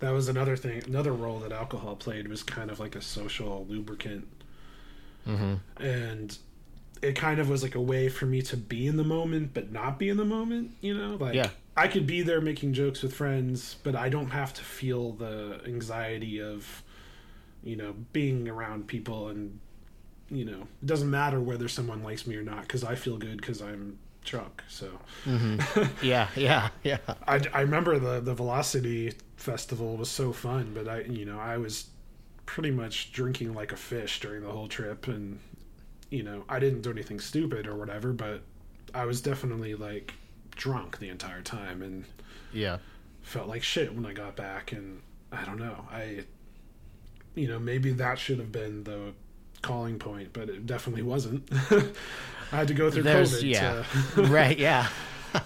B: that was another thing, another role that alcohol played was kind of like a social lubricant, mm-hmm. and it kind of was like a way for me to be in the moment but not be in the moment. You know, like
A: Yeah.
B: I could be there making jokes with friends, but I don't have to feel the anxiety of you know being around people and you know it doesn't matter whether someone likes me or not because i feel good because i'm drunk so mm-hmm.
A: Yeah, yeah, yeah.
B: I, I remember the the velocity festival was so fun but i you know i was pretty much drinking like a fish during the whole trip and you know i didn't do anything stupid or whatever but i was definitely like drunk the entire time and
A: Yeah.
B: felt like shit when I got back, and I don't know. I, you know, maybe that should have been the calling point, but it definitely wasn't. I had to go through
A: There's
B: COVID
A: yeah. right, yeah.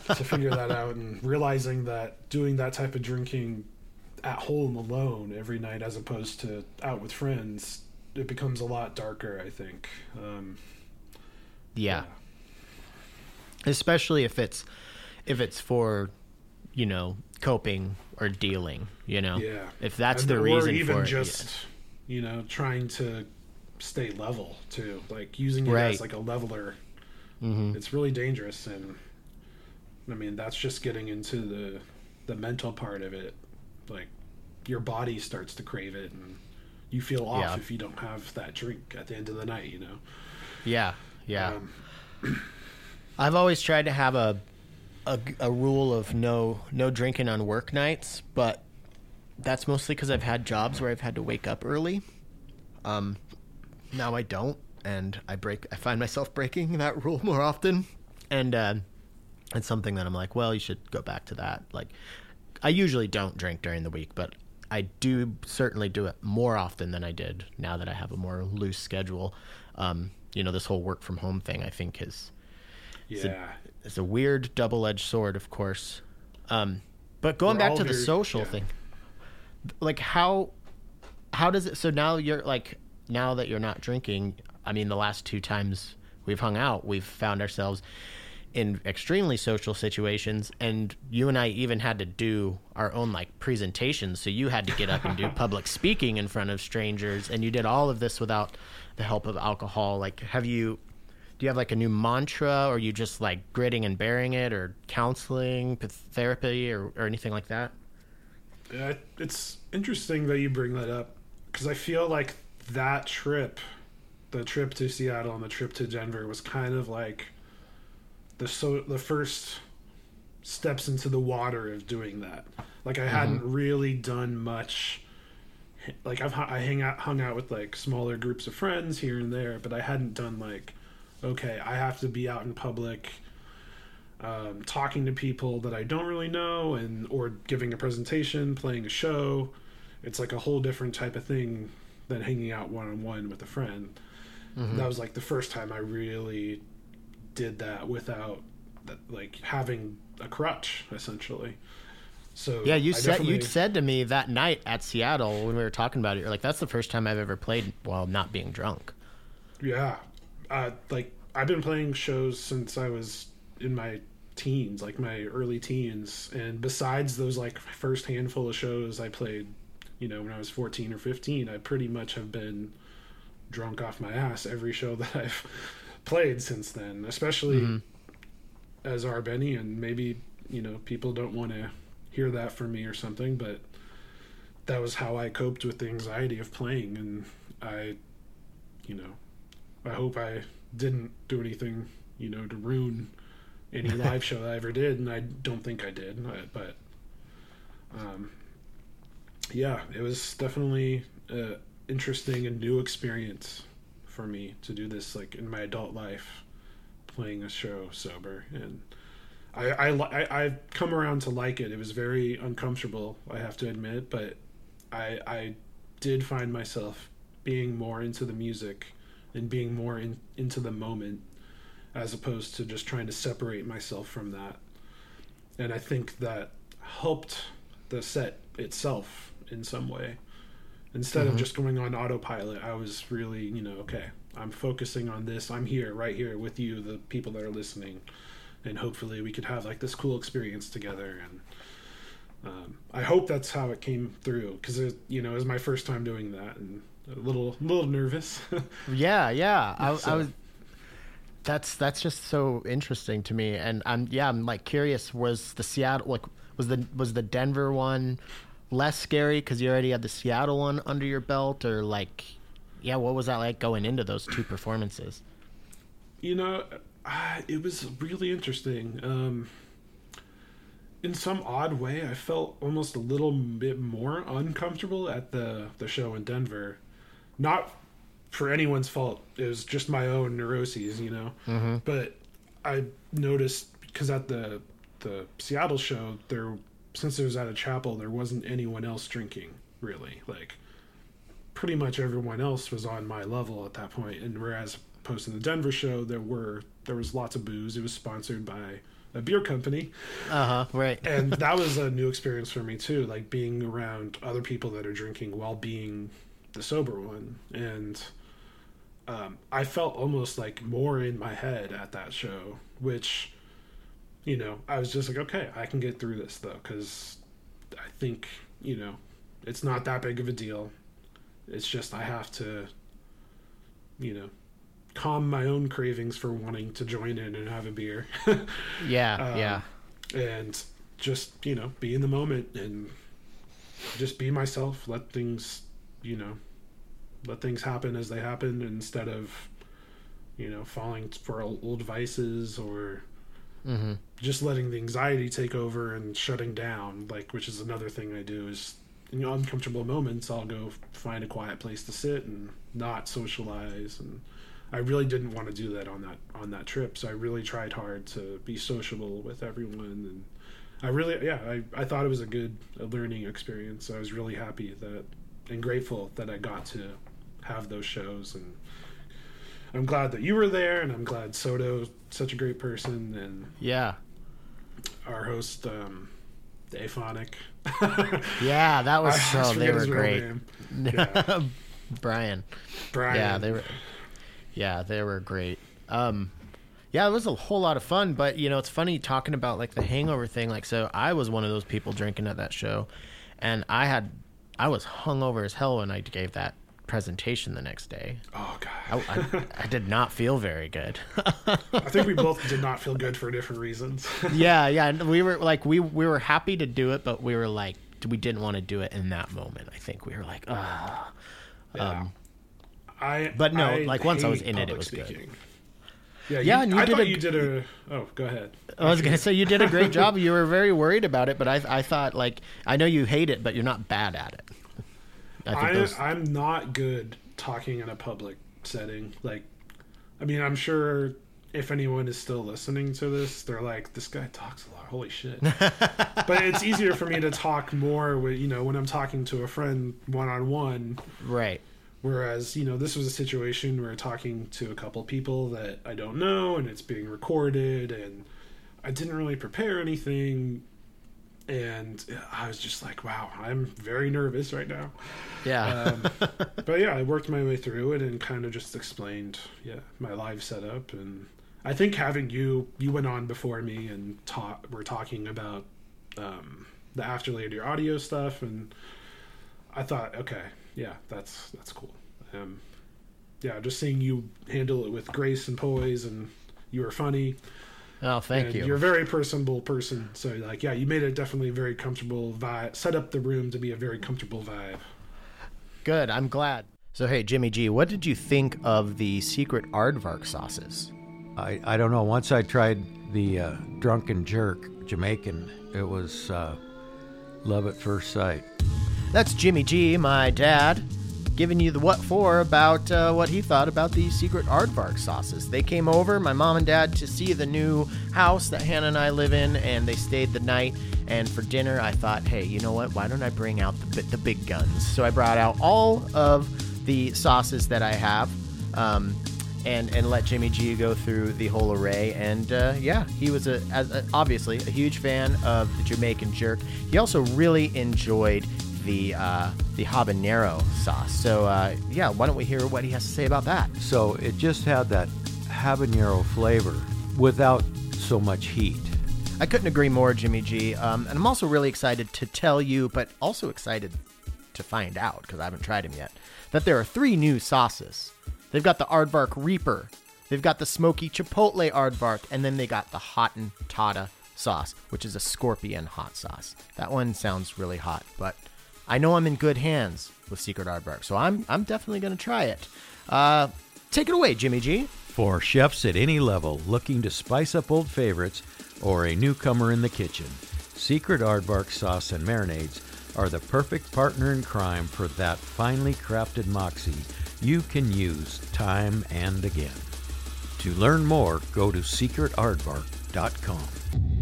B: to, to figure that out, and realizing that doing that type of drinking at home alone every night, as opposed to out with friends, it becomes a lot darker. I think. Um,
A: Yeah. Especially if it's if it's for, you know, coping or dealing, you know.
B: Yeah.
A: If that's
B: And-
A: the reason
B: even
A: for it.
B: Or even just you know trying to stay level too like using it
A: Right.
B: as like a leveler
A: Mhm.
B: it's really dangerous and i mean that's just getting into the the mental part of it like your body starts to crave it and you feel off
A: Yeah.
B: if you don't have that drink at the end of the night you know
A: Yeah. Yeah.
B: um,
A: I've always tried to have a, a a rule of no no drinking on work nights, but that's mostly because I've had jobs where I've had to wake up early. Um, now I don't, and I break. I find myself breaking that rule more often, and uh, it's something that I'm like, well, you should go back to that. Like, I usually don't drink during the week, but I do certainly do it more often than I did now that I have a more loose schedule. Um, you know, this whole work from home thing, I think, is
B: yeah
A: it's a weird double-edged sword, of course. Um, but going
B: We're
A: back to the social
B: yeah.
A: thing, like how how does it? So now you're like now that you're not drinking. I mean, the last two times we've hung out, we've found ourselves in extremely social situations, and you and I even had to do our own like presentations. So you had to get up and do public speaking in front of strangers, and you did all of this without the help of alcohol. Like, have you? do you have like a new mantra or you just like gritting and bearing it or counseling therapy or, or anything like that
B: Yeah, it's interesting that you bring that up because I feel like that trip, the trip to Seattle and the trip to Denver, was kind of like the so the first steps into the water of doing that. Like I hadn't really done much. Like I've I hang out hung out with like smaller groups of friends here and there, but I hadn't done like, okay, I have to be out in public um, talking to people that I don't really know, and or giving a presentation, playing a show. It's like a whole different type of thing than hanging out one on one with a friend. That was like the first time I really did that without like having a crutch, essentially. So
A: Yeah, you
B: I
A: said
B: definitely-
A: you said to me that night at Seattle when we were talking about it. You're like, "That's the first time I've ever played while not being drunk."
B: Yeah, uh, like I've been playing shows since I was in my teens, like my early teens, and besides those like first handful of shows I played, you know, when I was fourteen or fifteen, I pretty much have been drunk off my ass every show that I've played since then. Especially as R Beny, and maybe you know people don't want to hear that from me or something, but that was how I coped with the anxiety of playing, and I, you know, I hope I didn't do anything, you know, to ruin any live show I ever did, and I don't think I did, but- but, um, yeah, it was definitely a interesting and new experience for me to do this, like in my adult life, playing a show sober, and I, I, I I've come around to like it. It was very uncomfortable, I have to admit, but I I did find myself being more into the music and being more in, into the moment as opposed to just trying to separate myself from that. And I think that helped the set itself in some way. Instead of just going on autopilot, I was really, you know, okay, I'm focusing on this. I'm here, right here with you, the people that are listening. And hopefully we could have like this cool experience together. And um, I hope that's how it came through because it, you know, it was my first time doing that and a little, little nervous.
A: Yeah, yeah. I, I was. That's that's just so interesting to me, and I'm yeah, I'm like curious. Was the Seattle like was the was the Denver one less scary because you already had the Seattle one under your belt, or like, yeah, what was that like going into those two performances?
B: you know, it was really interesting. Um, in some odd way, I felt almost a little bit more uncomfortable at the the show in Denver. Not for anyone's fault. It was just my own neuroses, you know. But I noticed because at the the Seattle show, there since it was at a chapel, there wasn't anyone else drinking really. Like pretty much everyone else was on my level at that point, and whereas opposed to the Denver show, there were there was lots of booze. It was sponsored by a beer company,
A: Uh huh. Right.
B: and that was a new experience for me too like being around other people that are drinking while being the sober one and um, i felt almost like more in my head at that show which you know i was just like okay i can get through this though because i think you know it's not that big of a deal it's just i have to you know calm my own cravings for wanting to join in and have a beer
A: Yeah.
B: Um,
A: yeah.
B: and just you know be in the moment and just be myself let things you know let things happen as they happen instead of you know falling for old vices or
A: Mm-hmm.
B: just letting the anxiety take over and shutting down like which is another thing i do is in uncomfortable moments i'll go find a quiet place to sit and not socialize and i really didn't want to do that on that on that trip so i really tried hard to be sociable with everyone and i really yeah i, I thought it was a good learning experience i was really happy that and grateful that i got to have those shows and i'm glad that you were there and i'm glad Soto, such a great person and
A: Yeah.
B: our host um Aphonic.
A: Yeah. That was
B: I
A: so. They were great.
B: Yeah.
A: Brian.
B: Brian.
A: Yeah, they were. Yeah, they were great. Um, yeah, it was a whole lot of fun. But you know, it's funny talking about like the hangover thing. Like, so I was one of those people drinking at that show, and I had, I was hungover as hell when I gave that presentation the next day.
B: Oh god.
A: I, I, I did not feel very good.
B: I think we both did not feel good for different reasons.
A: yeah, yeah. We were like, we we were happy to do it, but we were like, we didn't want to do it in that moment. I think we were like, ah.
B: yeah. I
A: but no,
B: I
A: like, once I was in it, it was good.
B: speaking. Yeah,
A: Yeah,
B: you,
A: and you
B: I
A: did
B: thought
A: a
B: you did a. Oh, go ahead.
A: I was gonna say you did a great job. You were very worried about it, but I I thought like I know you hate it, but you're not bad at it. I those,
B: I'm not good talking in a public setting. Like, I mean, I'm sure if anyone is still listening to this, they're like, "This guy talks a lot. Holy shit!" but it's easier for me to talk more with you know when I'm talking to a friend one on one.
A: right.
B: Whereas you know this was a situation where talking to a couple people that I don't know and it's being recorded and I didn't really prepare anything. And I was just like, wow, I'm very nervous right now.
A: Yeah.
B: Um, but yeah, I worked my way through it and kind of just explained, yeah, my live setup. And I think having you, you went on before me and taught, we're talking about um, the afterlay of your audio stuff, and I thought, okay, yeah, that's that's cool. Um, yeah, just seeing you handle it with grace and poise, and you were funny.
A: Oh, thank
B: and
A: you.
B: You're a very personable person, so like, yeah, you made it definitely a very comfortable vibe. Set up the room to be a very comfortable vibe.
A: Good. I'm glad. So, hey, Jimmy G, what did you think of the secret aardvark sauces?
C: I, I don't know. Once I tried the uh, drunken jerk Jamaican, it was uh, love at first sight.
A: That's Jimmy G, my dad, giving you the what for about uh, what he thought about the secret aardvark sauces. They came over, my mom and dad, to see the new house that Hannah and I live in, and they stayed the night. And for dinner, I thought, hey, you know what? Why don't I bring out the, the big guns? So I brought out all of the sauces that I have. Um, and, and let Jimmy G go through the whole array. And uh, yeah, he was a, a, obviously a huge fan of the Jamaican jerk. He also really enjoyed the uh, the habanero sauce. So uh, yeah, why don't we hear what he has to say about that?
C: So it just had that habanero flavor without so much heat.
A: I couldn't agree more, Jimmy G. Um, and I'm also really excited to tell you, but also excited to find out because I haven't tried them yet, that there are three new sauces. They've got the Aardvark Reaper, they've got the Smoky Chipotle Aardvark, and then they got the Hottentotta sauce, which is a scorpion hot sauce. That one sounds really hot, but I know I'm in good hands with Secret Aardvark, so I'm I'm definitely going to try it. Uh, take it away, Jimmy G.
C: For chefs at any level looking to spice up old favorites or a newcomer in the kitchen, Secret Aardvark sauce and marinades are the perfect partner in crime for that finely crafted moxie you can use time and again. To learn more, go to secretaardvark.com.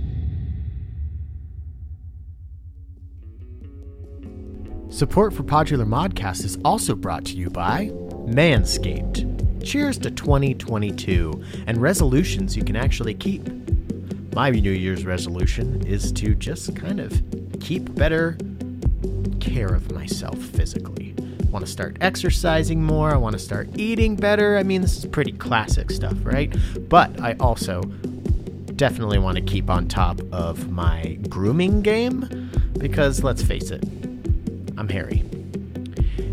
A: Support for Popular Modcast is also brought to you by Manscaped. Cheers to 2022 and resolutions you can actually keep. My New Year's resolution is to just kind of keep better care of myself physically. I want to start exercising more. I want to start eating better. I mean, this is pretty classic stuff, right? But I also definitely want to keep on top of my grooming game because let's face it, I'm hairy.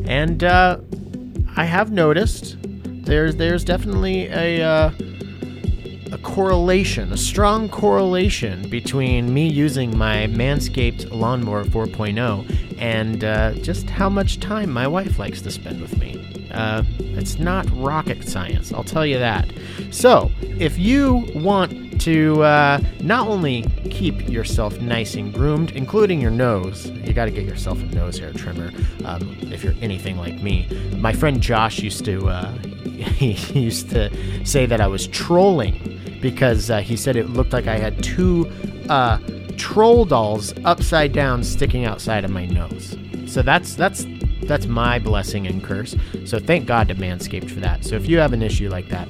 A: And uh, I have noticed there's there's definitely a uh, a correlation, a strong correlation between me using my Manscaped Lawnmower 4.0 and uh, just how much time my wife likes to spend with me. Uh, it's not rocket science, I'll tell you that. So, if you want to uh, not only keep yourself nice and groomed, including your nose, you got to get yourself a nose hair trimmer. Um, if you're anything like me, my friend Josh used to uh, he used to say that I was trolling because uh, he said it looked like I had two uh, troll dolls upside down sticking outside of my nose. So that's that's that's my blessing and curse. So thank God to Manscaped for that. So if you have an issue like that,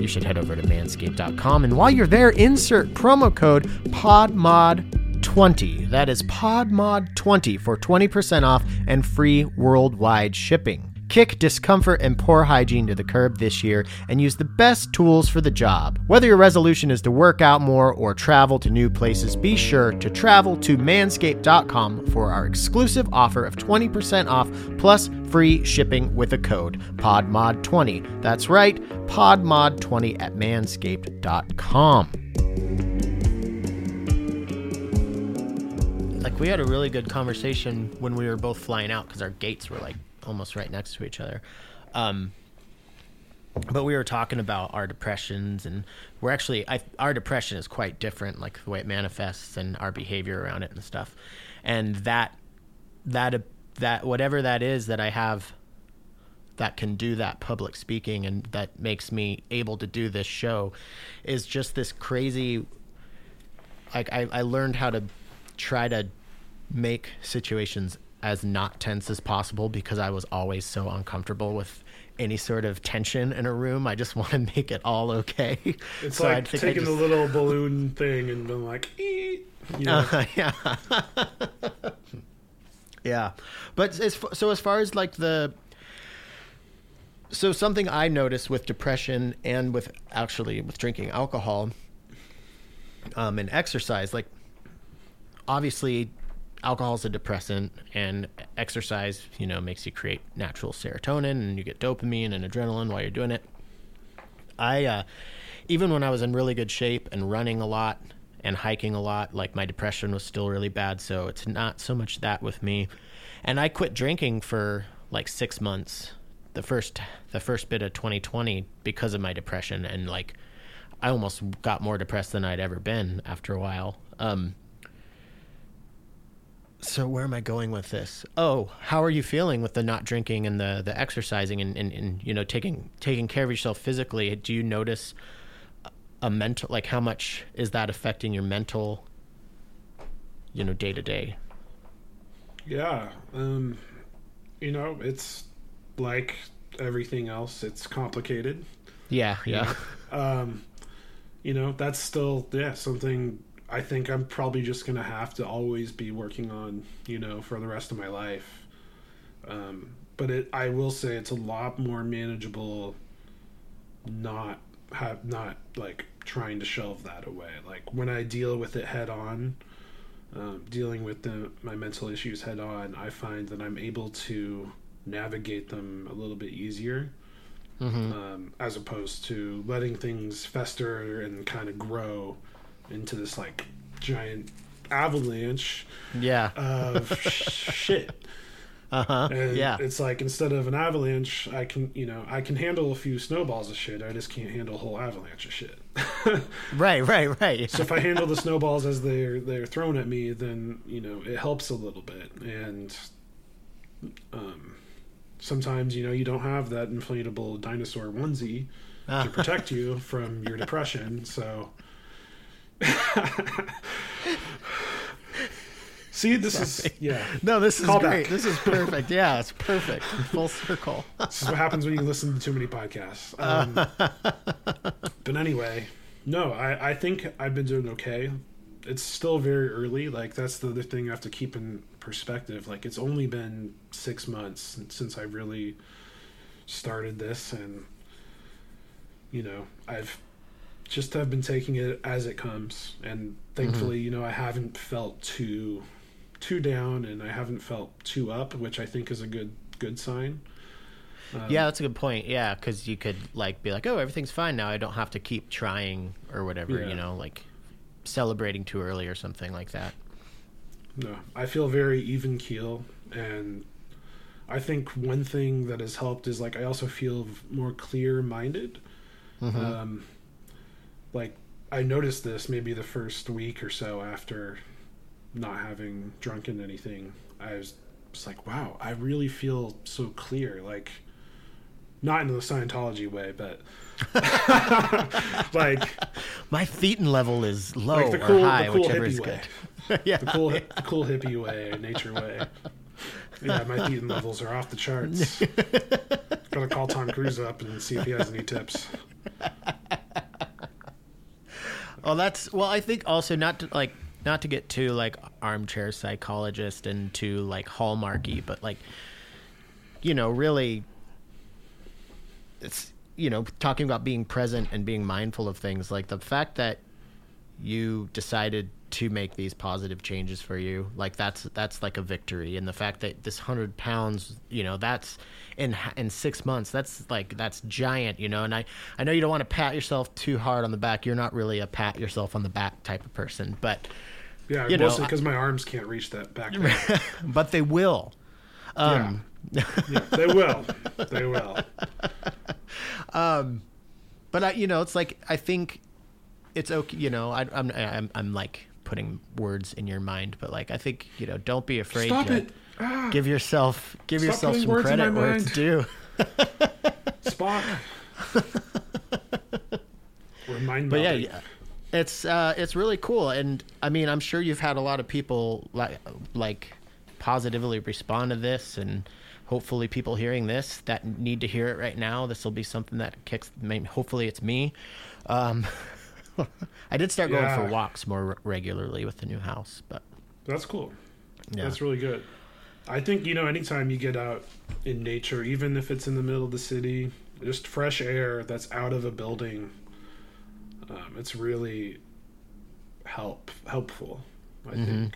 A: you should head over to manscaped.com. And while you're there, insert promo code PODMOD20. That is PODMOD20 for 20% off and free worldwide shipping. Kick discomfort and poor hygiene to the curb this year and use the best tools for the job. Whether your resolution is to work out more or travel to new places, be sure to travel to manscaped.com for our exclusive offer of 20% off plus free shipping with a code PODMOD20. That's right, PODMOD20 at manscaped.com. Like we had a really good conversation when we were both flying out because our gates were like almost right next to each other. Um, but we were talking about our depressions, and we're actually I, our depression is quite different, like the way it manifests and our behavior around it and stuff. And that that that whatever that is that I have that can do that public speaking and that makes me able to do this show is just this crazy like I, I learned how to try to make situations as not tense as possible because I was always so uncomfortable with any sort of tension in a room. I just want to make it all okay.
B: It's
A: So
B: like taking
A: just-
B: a little balloon thing and being like, you know,
A: Uh, yeah. yeah. But as so as far as like the so something I noticed with depression and with actually with drinking alcohol um and exercise like obviously alcohol is a depressant and exercise, you know, makes you create natural serotonin and you get dopamine and adrenaline while you're doing it. I uh, even when I was in really good shape and running a lot and hiking a lot, like my depression was still really bad. So it's not so much that with me. And I quit drinking for like six months, the first the first bit of 2020 because of my depression, and like I almost got more depressed than I'd ever been after a while. Um, so where am I going with this? Oh, how are you feeling with the not drinking and the the exercising and, and, and you know taking taking care of yourself physically? Do you notice a- a mental like how much is that affecting your mental you know day to day?
B: yeah. Um, you know, it's like everything else. It's complicated.
A: Yeah, yeah.
B: Um, you know, that's still yeah something I think I'm probably just gonna have to always be working on. You know, for the rest of my life. Um, but it, I will say, it's a lot more manageable. Not have not like trying to shelve that away. Like when I deal with it head on, um, dealing with the, my mental issues head on, I find that I'm able to navigate them a little bit easier
A: hmm
B: um, as opposed to letting things fester and kind of grow into this like giant avalanche
A: Yeah.
B: of sh- shit.
A: Uh huh.
B: And
A: Yeah.
B: it's like instead of an avalanche, I can you know I can handle a few snowballs of shit. I just can't handle a whole avalanche of shit.
A: Right. Right. Right.
B: so if I handle the snowballs as they're they're thrown at me, then you know it helps a little bit. And um, sometimes you know you don't have that inflatable dinosaur onesie to protect you from your depression. So, see, this is yeah.
A: no, this is
B: Call
A: great.
B: back.
A: This is perfect. Yeah, it's perfect. Full circle.
B: This is what happens when you listen to too many podcasts. Um, but anyway, no, I, I think I've been doing okay. It's still very early. Like that's the other thing I have to keep in perspective. Like it's only been six months since I really started this, and you know I've just have been taking it as it comes, and thankfully, you know I haven't felt too too down, and I haven't felt too up, which I think is a good good sign. Um,
A: Yeah, that's a good point. Yeah, because you could like be like, oh, everything's fine now. I don't have to keep trying or whatever.
B: Yeah.
A: You know, like celebrating too early or something like that.
B: No, I feel very even keel, and I think one thing that has helped is like I also feel more clear minded. Um, like I noticed this maybe the first week or so after not having drunken anything. I was just like, wow, I really feel so clear. Like, not in the Scientology way, but like
A: My thetan level is low
B: like the
A: or high,
B: the cool
A: whichever is
B: way.
A: good. yeah,
B: the cool, the cool hippie way, nature way. Yeah, my thetan levels are off the charts. Gotta call Tom Cruise up and see if he has any tips.
A: Well, that's well. I think also not to like not to get too like armchair psychologist and too like hallmarky, but like you know, really, it's you know talking about being present and being mindful of things. Like the fact that you decided to make these positive changes for you like that's that's like a victory and the fact that this 100 pounds you know that's in in 6 months that's like that's giant you know and i i know you don't want to pat yourself too hard on the back you're not really a pat yourself on the back type of person but
B: Yeah,
A: You
B: mostly because my arms can't reach that back.
A: but they will um
B: yeah, they will. They will.
A: Um but I, you know, it's like I think it's okay. You know, I, I'm, I'm, I'm like putting words in your mind, but like I think you know, don't be afraid
B: Stop
A: to
B: it. Ah,
A: give yourself give
B: Stop
A: yourself some credit where it's
B: mind.
A: due.
B: Spock. or mind
A: But yeah, it's uh, it's really cool, and I mean, I'm sure you've had a lot of people like like positively respond to this and hopefully people hearing this that need to hear it right now this will be something that kicks maybe, hopefully it's me um, i did start going for walks more regularly with the new house but
B: That's cool.
A: yeah
B: That's really good. I think you know anytime you get out in nature, even if it's in the middle of the city, just fresh air that's out of a building, um, it's really help helpful. I think.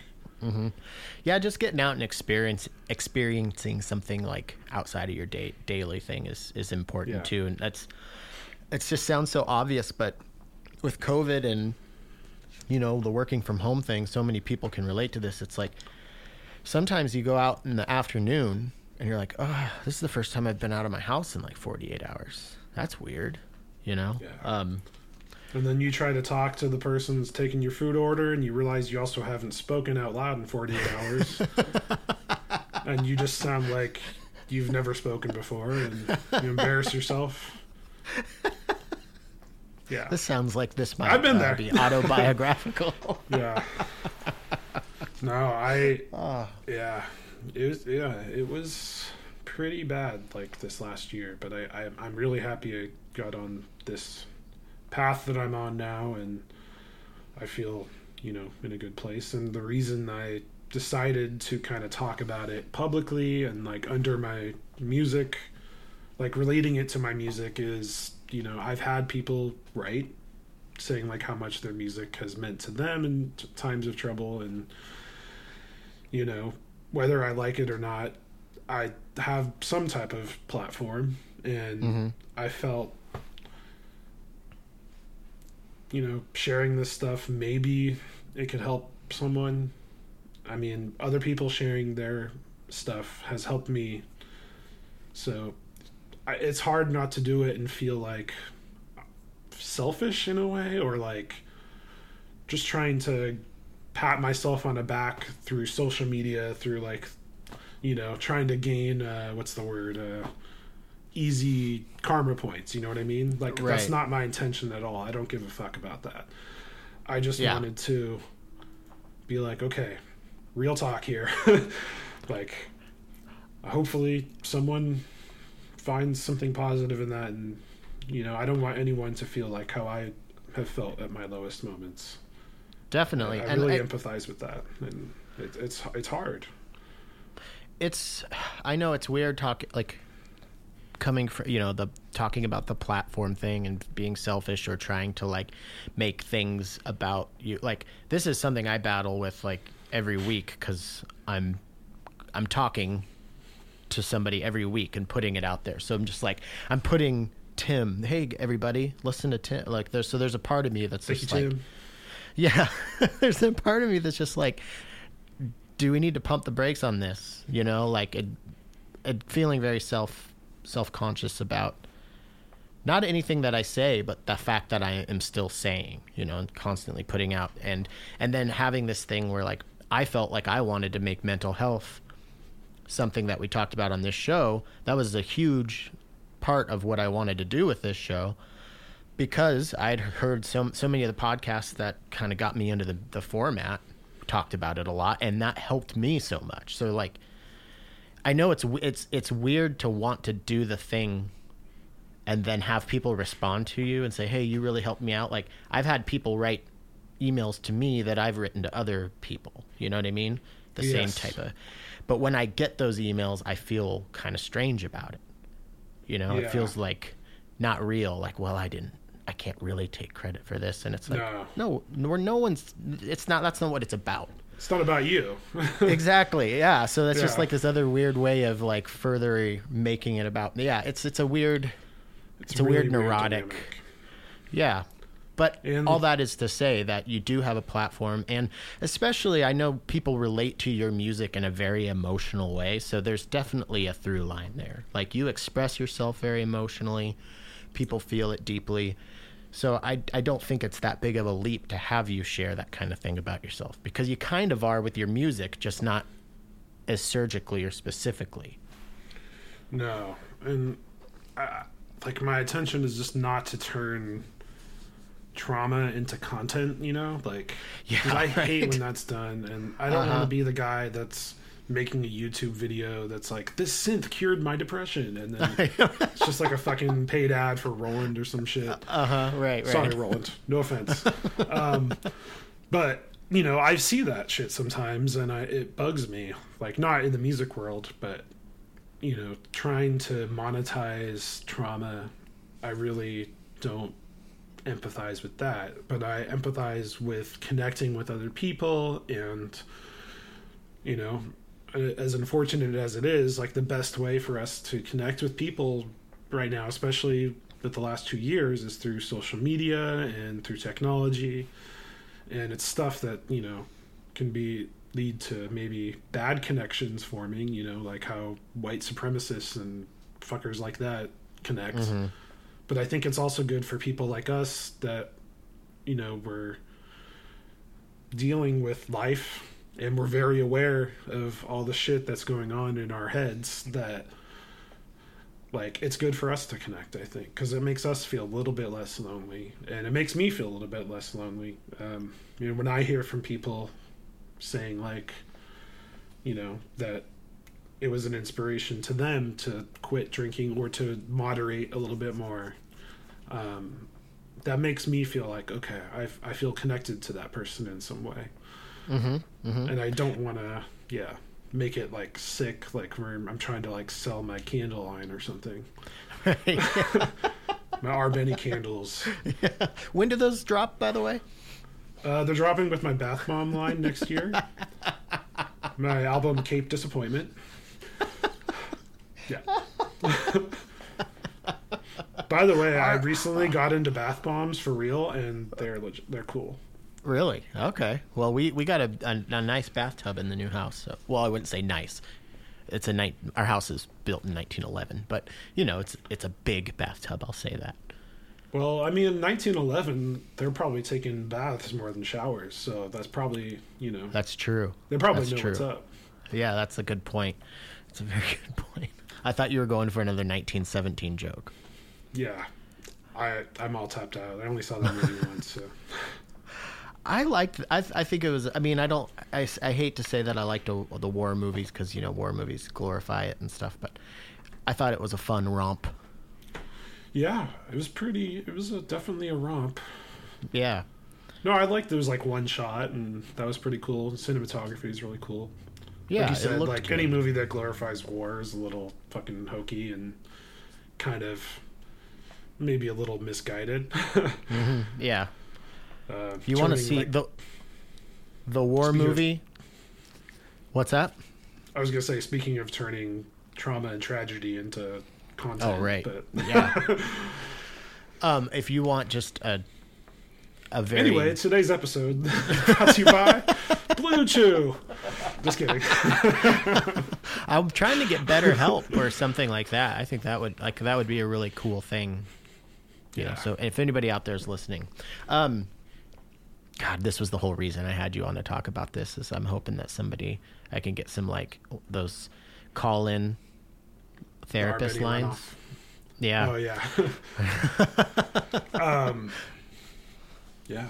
A: yeah just getting out and experience experiencing something like outside of your day, daily thing is is important
B: Yeah.
A: too and that's it just sounds so obvious but with covid and you know the working from home thing so many people can relate to this it's like sometimes you go out in the afternoon and you're like oh this is the first time i've been out of my house in like 48 hours that's weird you know
B: Yeah.
A: um
B: And then you try to talk to the person that's taking your food order, and you realize you also haven't spoken out loud in 48 hours. and you just sound like you've never spoken before, and you embarrass yourself. Yeah.
A: this sounds like this might
B: I've been
A: uh,
B: there.
A: be autobiographical
B: Yeah. No, I.
A: Ah.
B: Yeah. It was. Yeah, it was pretty bad like this last year, but I, I I'm really happy I got on this path that I'm on now, and I feel you know in a good place. And the reason I decided to kind of talk about it publicly and like under my music, like relating it to my music is you know I've had people write saying like how much their music has meant to them in t- times of trouble and you know whether i like it or not i have some type of platform and
A: Mhm.
B: i felt you know sharing this stuff maybe it could help someone i mean other people sharing their stuff has helped me so it's hard not to do it and feel like selfish in a way or like just trying to pat myself on the back through social media through like you know trying to gain uh what's the word uh easy karma points you know what i mean? Like that's not my intention at all. I don't give a fuck about that. I just
A: Yeah.
B: wanted to be like okay real talk here. Like hopefully someone finds something positive in that and you know i don't want anyone to feel like how i have felt at my lowest moments.
A: Definitely.
B: I
A: and
B: really
A: I-
B: empathize with that, and it, it's it's hard.
A: it's i know it's weird talking like coming from you know the talking about the platform thing and being selfish or trying to like make things about you. Like this is something i battle with like every week because i'm i'm talking to somebody every week and putting it out there so i'm just like i'm putting tim hey everybody listen to tim like there's so there's a part of me that's
B: Thank
A: just like
B: Tim.
A: yeah, there's a part of me that's just like, do we need to pump the brakes on this? You know, like it, it feeling very self self conscious about not anything that I say, but the fact that I am still saying, you know, and constantly putting out and and then having this thing where like I felt like I wanted to make mental health something that we talked about on this show. That was a huge part of what I wanted to do with this show because I'd heard so so many of the podcasts that kind of got me into the the format talked about it a lot, and that helped me so much. So like, I know it's it's it's weird to want to do the thing, and then have people respond to you and say, "Hey, you really helped me out." Like I've had people write emails to me that I've written to other people. You know what I mean? The same type of. But when I get those emails, I feel kind of strange about it. You know, it feels like not real. Like, well, I didn't. I can't really take credit for this, and it's like,
B: No.
A: no, no, no one's. It's not. That's not what it's about.
B: It's not about you.
A: exactly. Yeah. So that's just like this other weird way of like further making it about. Yeah. It's it's a weird. It's a weird neurotic-
B: dynamic.
A: Yeah. But
B: And-
A: all that is to say that you do have a platform, and especially I know people relate to your music in a very emotional way. So there's definitely a through line there. Like you express yourself very emotionally, people feel it deeply. So I, I don't think it's that big of a leap to have you share that kind of thing about yourself because you kind of are with your music, just not as surgically or specifically.
B: No, and I, like my attention is just not to turn trauma into content. You know, Like,
A: Yeah,
B: I hate when that's done, and I don't want
A: Uh-huh.
B: to be the guy that's making a YouTube video that's like this synth cured my depression, and then it's just like a fucking paid ad for Roland or some shit.
A: Uh huh. Right. Right.
B: Sorry, Roland. No offense. um, but you know, I see that shit sometimes, and I, it bugs me. Like not in the music world, but you know, trying to monetize trauma, I really don't empathize with that. But I empathize with connecting with other people, and you know, as unfortunate as it is, like the best way for us to connect with people right now, especially with the last two years, is through social media and through technology. And it's stuff that, you know, can be lead to maybe bad connections forming, you know, like how white supremacists and fuckers like that connect.
A: Mm-hmm.
B: But I think it's also good for people like us that, you know, we're dealing with life and we're very aware of all the shit that's going on in our heads that like it's good for us to connect i think because it makes us feel a little bit less lonely and it makes me feel a little bit less lonely. Um, you know when i hear from people saying like you know that it was an inspiration to them to quit drinking or to moderate a little bit more um, that makes me feel like okay I, I feel connected to that person in some way
A: Mm-hmm. Mm-hmm.
B: and I don't want to, yeah, make it like sick, like I'm trying to like sell my candle line or something. my R Beny candles.
A: When do those drop, by the way?
B: Uh, they're dropping with my bath bomb line next year. my album Cape Disappointment. Yeah. By the way, I recently got into bath bombs for real, and they're legit, they're cool.
A: Really? Okay. Well, we, we got a, a, a nice bathtub in the new house. So, well, I wouldn't say nice. It's a night. Our house is built in 1911, but you know, it's it's a big bathtub. I'll say that.
B: Well, I mean, 1911, they're probably taking baths more than showers, so that's probably you know
A: That's true.
B: they probably
A: That's
B: know
A: true.
B: what's up.
A: Yeah, that's a good point. It's a very good point. I thought you were going for another 1917 joke.
B: Yeah, I I'm all tapped out. I only saw that movie once. So.
A: I liked. I, I think it was. I mean, I don't. I, I hate to say that I liked the, the war movies because you know war movies glorify it and stuff, but I thought it was a fun romp.
B: Yeah, it was pretty. It was a, definitely a romp.
A: Yeah,
B: No, I liked there was like one shot, and that was pretty cool. Cinematography is really cool.
A: Yeah.
B: like you said, like
A: good.
B: any movie that glorifies war is a little fucking hokey and kind of maybe a little misguided.
A: Yeah,
B: uh,
A: you want to see
B: like-
A: the the war
B: Speaking of-
A: movie? What's that?
B: I was gonna say, speaking of turning trauma and tragedy into content.
A: Oh, right.
B: But
A: Yeah. um, if you want just a a very
B: anyway, today's episode brought to you by Blue Chew. Just kidding.
A: I'm trying to get better help or something like that. I think that would like that would be a really cool thing. You know,
B: Yeah.
A: so if anybody out there is listening, um, God, this was the whole reason I had you on to talk about this. Is I'm hoping that somebody I can get some like those call in therapist lines. Yeah,
B: Oh yeah. um, yeah.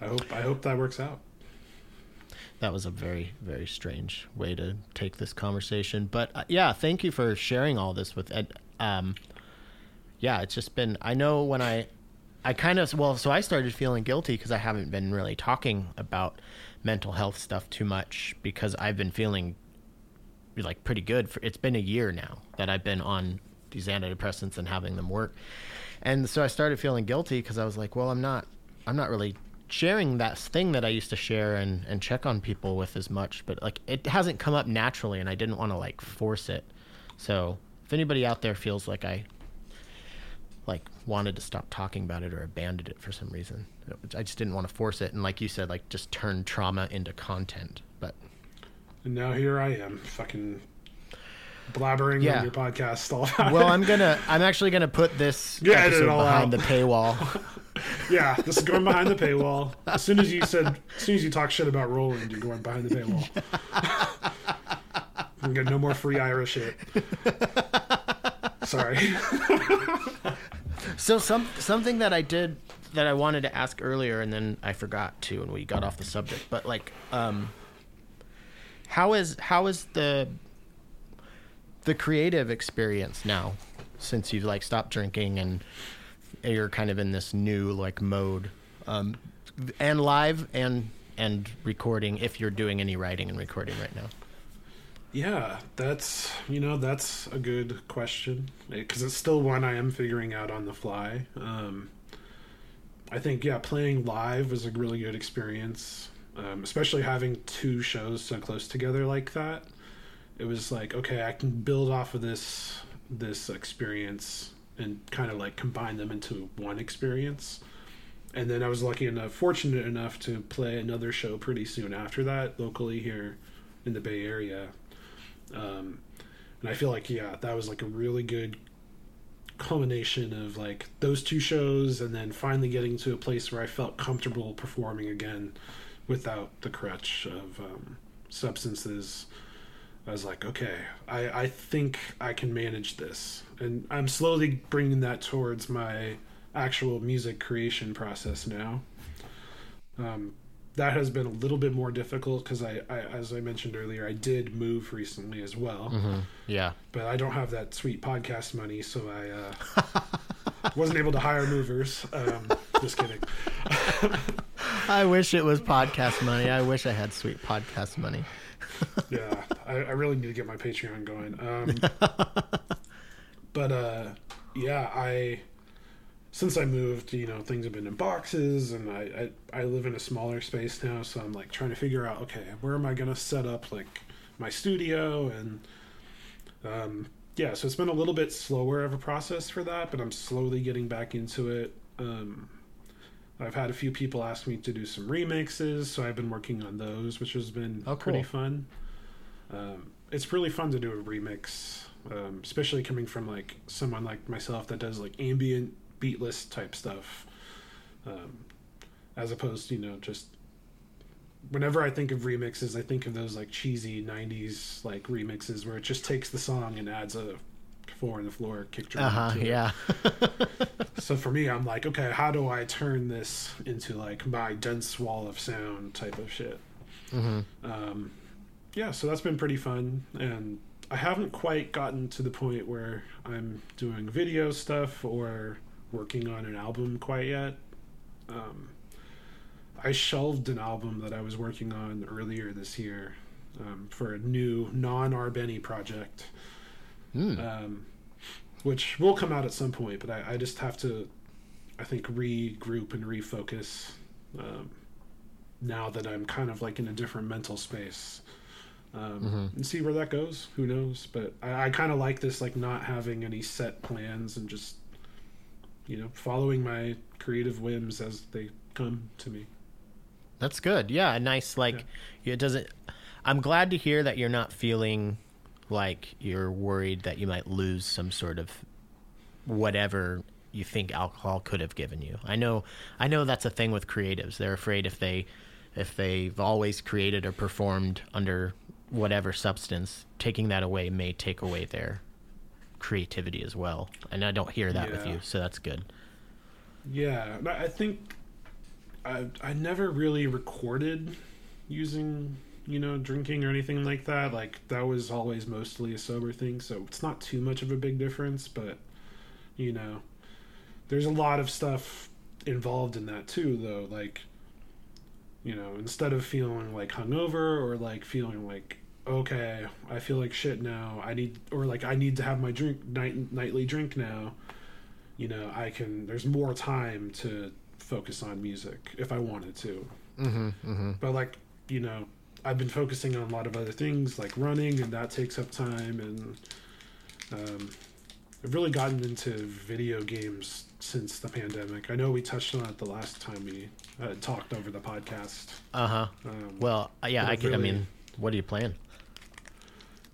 B: I hope I hope that works out.
A: that was a very very strange way to take this conversation but uh, yeah thank you for sharing all this with ed um yeah it's just been i know when i i kind of well so i started feeling guilty because i haven't been really talking about mental health stuff too much because i've been feeling like pretty good for it's been a year now that i've been on these antidepressants and having them work and so i started feeling guilty because i was like well i'm not i'm not really sharing that thing that i used to share and and check on people with as much but like it hasn't come up naturally and i didn't want to like force it so if anybody out there feels like i like wanted to stop talking about it or abandoned it for some reason i just didn't want to force it and like you said like just turn trauma into content but
B: And now here I am, fucking blabbering
A: Yeah.
B: on your podcast all
A: well i'm gonna i'm actually gonna put this
B: Yeah,
A: episode behind
B: out.
A: the paywall
B: Yeah, this is going behind the paywall. As soon as you said, as soon as you talk shit about Roland, you're going behind the paywall. You get no more free Irish shit. Sorry.
A: So some something that I did that I wanted to ask earlier and then I forgot to and we got off the subject. But like um How is how is the the creative experience now since you've like stopped drinking and you're kind of in this new like mode um, and live and and recording if you're doing any writing and recording right now
B: Yeah, that's you know that's a good question because it's still one I am figuring out on the fly. Um, I think yeah, playing live was a really good experience, um, especially having two shows so close together like that. It was like okay, I can build off of this this experience and kind of like combine them into one experience. And then I was lucky enough, fortunate enough to play another show pretty soon after that locally here in the Bay Area. Um, and I feel like yeah, that was like a really good culmination of like those two shows, and then finally getting to a place where I felt comfortable performing again without the crutch of um, substances. I was like, okay, I, I think I can manage this, and I'm slowly bringing that towards my actual music creation process now. Um, that has been a little bit more difficult because I, I, as I mentioned earlier, I did move recently as well,
A: mm-hmm. yeah
B: but I don't have that sweet podcast money, so I uh, wasn't able to hire movers. Um, just kidding.
A: i wish it was podcast money i wish i had sweet podcast money
B: yeah, I, I really need to get my Patreon going. Um, but uh, yeah, I since I moved, you know, things have been in boxes, and I, I I live in a smaller space now, so I'm like trying to figure out, okay, where am I gonna set up like my studio and um, yeah, so it's been a little bit slower of a process for that, but I'm slowly getting back into it. Um, I've had a few people ask me to do some remixes, so I've been working on those, which has been
A: Oh,
B: pretty fun. Um, it's really fun to do a remix, um, especially coming from like someone like myself that does like ambient beatless type stuff, um, as opposed to you know just. Whenever I think of remixes, I think of those like cheesy '90s like remixes where it just takes the song and adds a four on the floor kick drum.
A: uh-huh yeah
B: So for me, I'm like, okay, how do I turn this into like my dense wall of sound type of shit?
A: mm-hmm.
B: Um, yeah, so that's been pretty fun, and I haven't quite gotten to the point where I'm doing video stuff or working on an album quite yet. Um, I shelved an album that I was working on earlier this year um, for a new non-R Beny project
A: mm.
B: um, which will come out at some point. But I, I just have to, I think, regroup and refocus um, now that I'm kind of like in a different mental space. Um,
A: Mhm.
B: And see where that goes. Who knows? But I, I kind of like this, like not having any set plans and just, you know, following my creative whims as they come to me.
A: That's good. Yeah, a nice like it doesn't I'm glad to hear that you're not feeling like you're worried that you might lose some sort of whatever you think alcohol could have given you. I know I know that's a thing with creatives. They're afraid if they if they've always created or performed under whatever substance, taking that away may take away their creativity as well. And I don't hear that with you, so that's good.
B: Yeah, I think I I never really recorded using you know drinking or anything like that. Like that was always mostly a sober thing, so it's not too much of a big difference. But you know, there's a lot of stuff involved in that too, though. Like you know, instead of feeling like hungover or like feeling like okay, I feel like shit now. I need or like I need to have my drink night nightly drink now you know i can there's more time to focus on music if i wanted to
A: Mhm. Mhm.
B: but like you know i've been focusing on a lot of other things like running and that takes up time and um, i've really gotten into video games since the pandemic i know we touched on it the last time we uh, talked over the podcast
A: Uh-huh.
B: um,
A: Well, uh, yeah, I could I mean, what are you playing?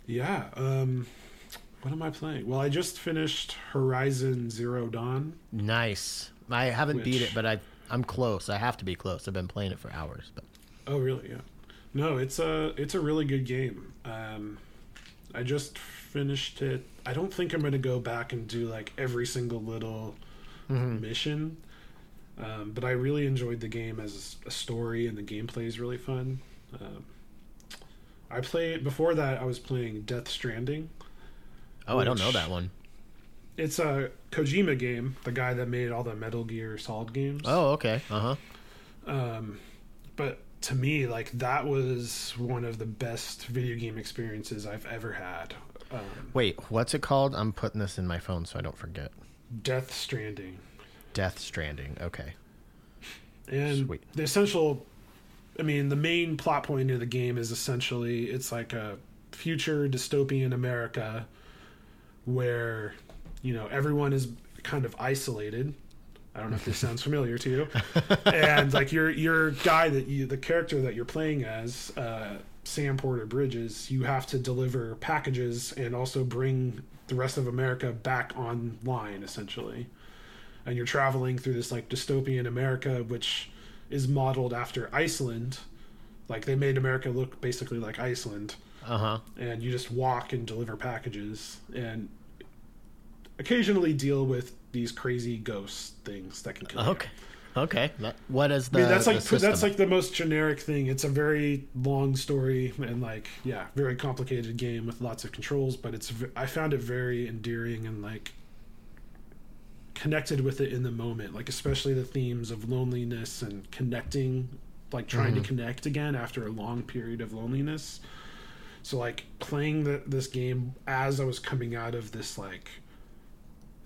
B: yeah um what am i playing well i just finished horizon zero dawn
A: Nice. I haven't beat it, but I I'm close. I have to be close. I've been playing it for hours, but
B: Oh, really? Yeah. No, it's a it's a really good game. Um, I just finished it. I don't think I'm going to go back and do like every single little mission, um, but I really enjoyed the game as a story, and the gameplay is really fun. Um, I played before that. I was playing Death Stranding.
A: Oh, I don't know that one.
B: It's a Kojima game, the guy that made all the Metal Gear Solid games.
A: Oh, okay. Uh huh.
B: Um, but to me, like that was one of the best video game experiences I've ever had. Um,
A: Wait, what's it called? I'm putting this in my phone so I don't forget.
B: Death Stranding.
A: Death Stranding. Okay.
B: And
A: Sweet.
B: the essential, I mean, the main plot point of the game is essentially it's like a future dystopian America where, you know, everyone is kind of isolated. I don't know if this sounds familiar to you. And like your your guy that you the character that you're playing as, uh, Sam Porter Bridges, you have to deliver packages and also bring the rest of America back online essentially and you're traveling through this like dystopian America, which is modeled after Iceland. Like they made America look basically like Iceland,
A: Uh huh.
B: and you just walk and deliver packages, and occasionally deal with these crazy ghost things that can kill you.
A: Okay. Okay. What is the?
B: I mean, that's
A: the
B: like that's like the most generic thing. It's a very long story and like yeah, very complicated game with lots of controls. But it's I found it very endearing and like connected with it in the moment. Like especially the themes of loneliness and connecting, like trying to mm-hmm. connect again after a long period of loneliness. So like playing the, this game as I was coming out of this like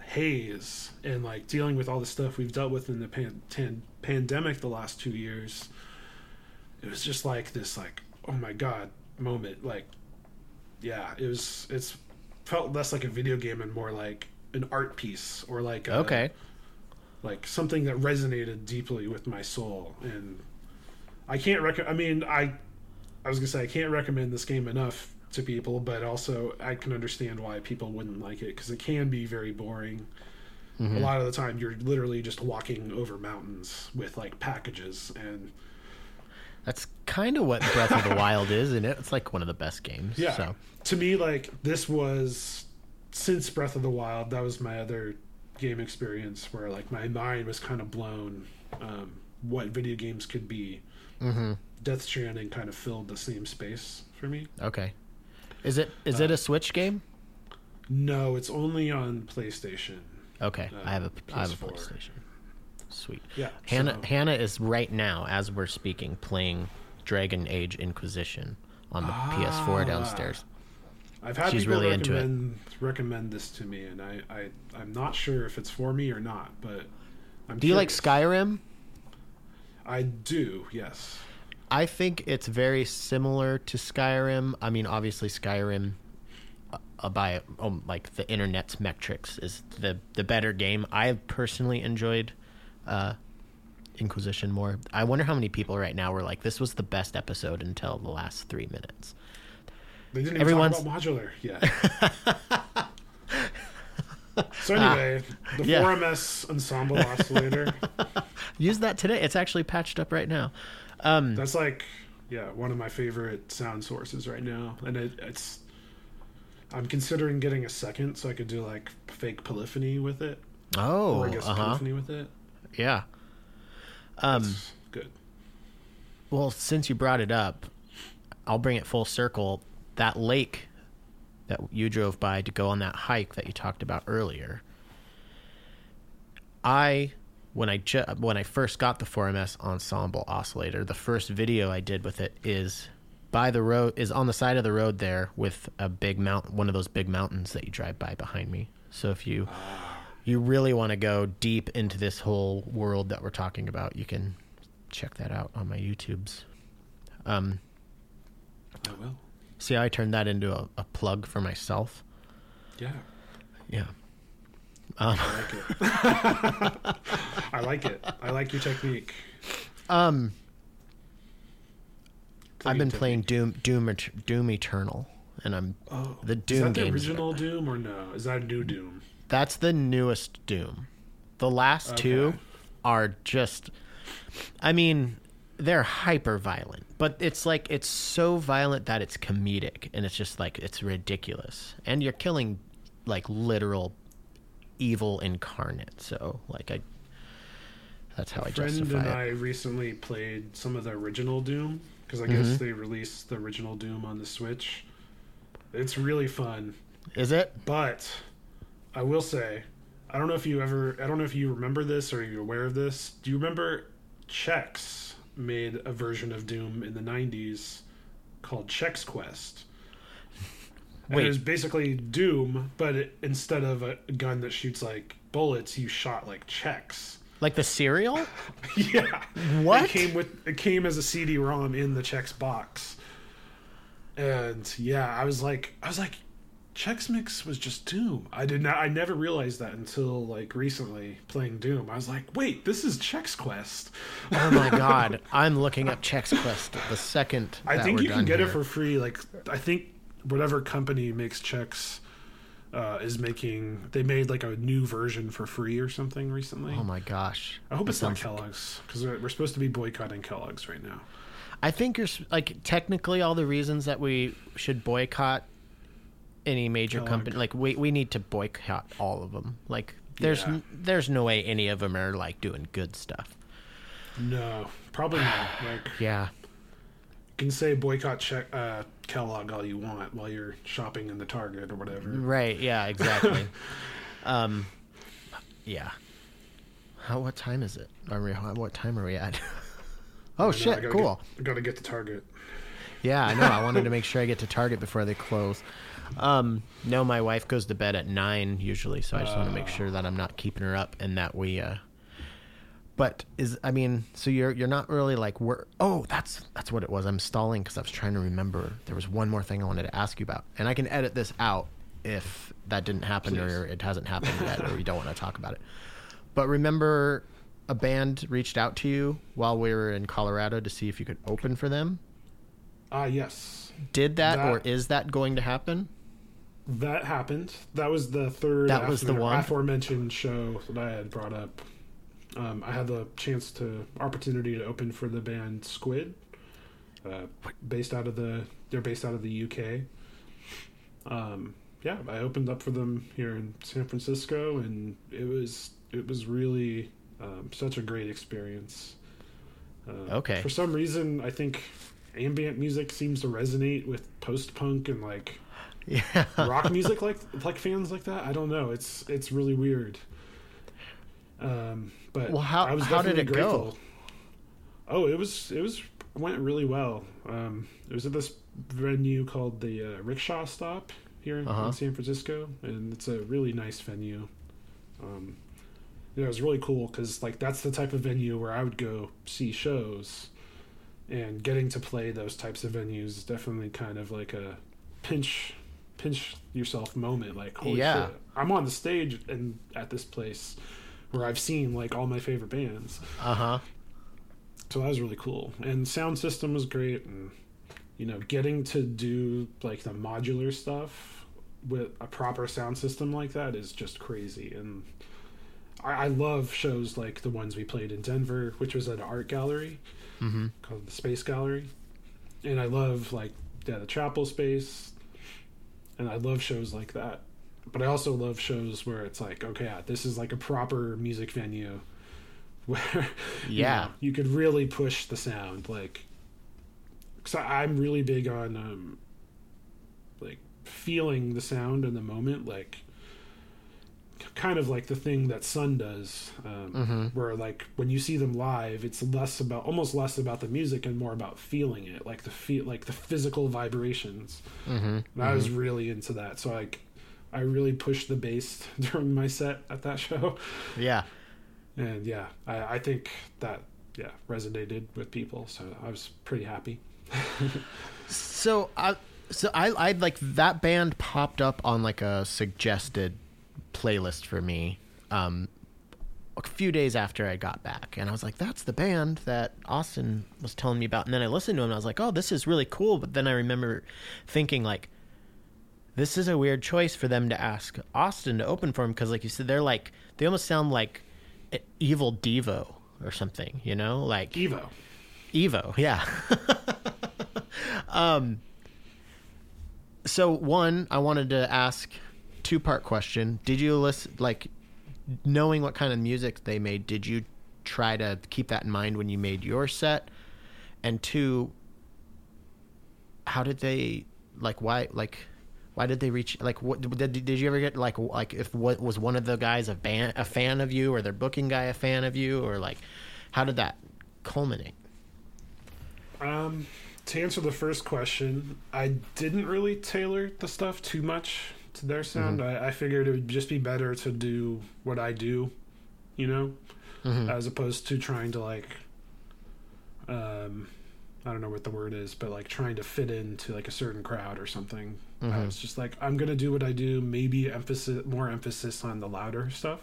B: haze and like dealing with all the stuff we've dealt with in the pan- tan- pandemic the last two years it was just like this like oh my god moment like yeah it was it's felt less like a video game and more like an art piece or like a,
A: Okay.
B: like something that resonated deeply with my soul and i can't rec i mean i i was gonna say i can't recommend this game enough to people but also i can understand why people wouldn't like it because it can be very boring a lot of the time you're literally just walking over mountains with like packages and
A: That's kind of what Breath of the Wild is, isn't it? It's like one of the best games.
B: yeah
A: So.
B: to me like this was since breath of the wild that was my other game experience where like my mind was kind of blown um, what video games could be
A: Mm-hmm.
B: death stranding kind of filled the same space for me
A: Okay. Is it is it a Switch game?
B: no it's only on playstation
A: Okay,
B: uh,
A: I have a I have a
B: PS4.
A: PlayStation. Sweet.
B: yeah
A: Hannah
B: so-
A: Hannah is right now as we're speaking playing Dragon Age Inquisition on the PS4
B: Ah.
A: downstairs.
B: I've had
A: She's
B: people
A: really into it.
B: recommend recommend this to me, and I, I I'm not sure if it's for me or not. But I'm
A: Do you like. Skyrim?
B: I do. Yes.
A: I think it's very similar to Skyrim. I mean, obviously Skyrim uh, uh, by um, like the internet's metrics is the the better game. I personally enjoyed uh, Inquisition more. I wonder how many people right now were like, "This was the best episode until the last three minutes."
B: They didn't even
A: Everyone's-
B: talk about modular yet. so anyway, the
A: Ah, yeah.
B: 4MS ensemble oscillator.
A: Use that today. It's actually patched up right now. Um,
B: That's like, yeah, one of my favorite sound sources right now, and it, it's. I'm considering getting a second so I could do like fake polyphony with it,
A: oh,
B: or I guess
A: uh huh,
B: polyphony with it.
A: yeah. Um,
B: It's good.
A: Well, since you brought it up, I'll bring it full circle. That lake that you drove by to go on that hike that you talked about earlier. I when I ju- when I first got the 4MS ensemble oscillator, the first video I did with it is by the road is on the side of the road there with a big mount one of those big mountains that you drive by behind me. So if you you really want to go deep into this whole world that we're talking about, you can check that out on my YouTubes. Um,
B: I will.
A: see how I turned that into a, a plug for myself?
B: Yeah.
A: Yeah. Um,
B: I like it. I like it. I like your technique.
A: um, I've been
B: technique.
A: playing Doom, Doom, Doom Eternal, and I'm
B: Oh,
A: the
B: is that the original Doom or no? Is that a new Doom?
A: That's the newest Doom. The last two are just, I mean, they're hyper violent, but it's like it's so violent that it's comedic, and it's just like it's ridiculous, and you're killing like literal evil incarnate. So like I, that's how I
B: friend and. I recently played some of the original Doom, because I guess mm-hmm. they released the original Doom on the Switch. It's really fun,
A: Is it?
B: but I will say, I don't know if you ever, I don't know if you remember this or you're aware of this. Do you remember Chex made a version of Doom in the '90s called Chex Quest?
A: Wait.
B: it was basically Doom, but it, instead of a gun that shoots like bullets, you shot like Chex.
A: Like the cereal?
B: Yeah.
A: What?
B: It came with it came as a CD-ROM in the Chex box. And yeah, I was like I was like Chex Mix was just Doom. I did not I never realized that until like recently playing Doom. I was like, "Wait, this is Chex Quest."
A: Oh my god. I'm looking up Chex Quest the second.
B: I think you can get it for free like I think whatever company makes Chex uh, is making they made like a new version for free or something recently.
A: Oh my gosh.
B: I hope
A: That
B: it's not Kellogg's because we're, we're supposed to be boycotting Kellogg's right now.
A: I think you're like technically all the reasons that we should boycott any major
B: Kellogg.
A: company like we we need to boycott all of them. Like there's
B: Yeah.
A: n- there's no way any of them are like doing good stuff.
B: No, probably not. Like
A: Yeah.
B: you can say boycott check uh, Kellogg all you want while you're shopping in the Target or whatever.
A: Right. Yeah. Exactly. um. Yeah. How? What time is it? Are we? What time are we at? oh
B: I know, I
A: shit! Cool.
B: Get, I gotta get to Target.
A: Yeah, I know. I wanted to make sure I get to Target before they close. Um, no, my wife goes to bed at nine usually, so I just want to make sure that I'm not keeping her up and that we. Uh, but is I mean, so you're you're not really like we're oh that's that's what it was. I'm stalling because I was trying to remember. There was one more thing I wanted to ask you about, and I can edit this out if that didn't happen or it hasn't happened yet, or you don't want to talk about it. But remember, a band reached out to you while we were in Colorado to see if you could open for them.
B: Ah, yes,
A: Did that,
B: That-
A: or is that going to happen?
B: that happened. That was the third.
A: That was the one?
B: aforementioned show that I had brought up. Um, I had the chance to opportunity to open for the band Squid, uh, based out of the they're based out of the UK. Um, yeah, I opened up for them here in San Francisco, and it was it was really um, such a great experience. Uh,
A: Okay.
B: For some reason, I think ambient music seems to resonate with post punk and like
A: Yeah.
B: rock music like like fans like that. I don't know. It's it's really weird. Um, but
A: Well, how-
B: I was
A: how did it go?
B: Oh, it was it was went really well. Um, it was at this venue called the uh, Rickshaw Stop here in,
A: Uh-huh.
B: in San Francisco, and it's a really nice venue. Um, it was really cool because like that's the type of venue where I would go see shows, and getting to play those types of venues is definitely kind of like a pinch pinch yourself moment. Like holy
A: Yeah.
B: shit, I'm on the stage and at this place where I've seen like all my favorite bands.
A: Uh huh.
B: So that was really cool. And sound system was great and you know, getting to do like the modular stuff with a proper sound system like that is just crazy. And I, I love shows like the ones we played in Denver, which was at an art gallery
A: Mm-hmm.
B: called the Space Gallery. And I love like yeah, the chapel space. And I love shows like that. But I also love shows where it's like, okay, yeah, this is like a proper music venue where you
A: Yeah.
B: know, you could really push the sound like cuz I'm really big on um like feeling the sound in the moment like kind of like the thing that Sunn O))) does, um,
A: Mhm.
B: where like when you see them live, it's less about almost less about the music and more about feeling it, like the feel, like the physical vibrations.
A: Mm-hmm.
B: And I was really into that, so like I really pushed the bass during my set at that show,
A: Yeah.
B: and yeah, I, I think that yeah resonated with people, so I was pretty happy.
A: So I, so I, I like that band popped up on like a suggested playlist for me, um, a few days after I got back, and I was like, "That's the band that Austin was telling me about." And then I listened to him, and I was like, "Oh, this is really cool." But then I remember thinking like, "This is a weird choice for them to ask Austin to open for him because, like you said, they're like they almost sound like Evil Devo or something, you know, like
B: Evo,
A: Evo, yeah. um, so one, I wanted to ask two part question. Did you listen, like, knowing what kind of music they made, did you try to keep that in mind when you made your set? And two, how did they like why like why did they reach like what did, did you ever get like like if what was one of the guys a band a fan of you or their booking guy a fan of you or like how did that culminate
B: Um, to answer the first question, I didn't really tailor the stuff too much to their sound. I, I figured it would just be better to do what I do, you know, as opposed to trying to like, um, I don't know what the word is, but like trying to fit into like a certain crowd or something. I was just like, I'm gonna do what I do. Maybe emphasis, more emphasis on the louder stuff,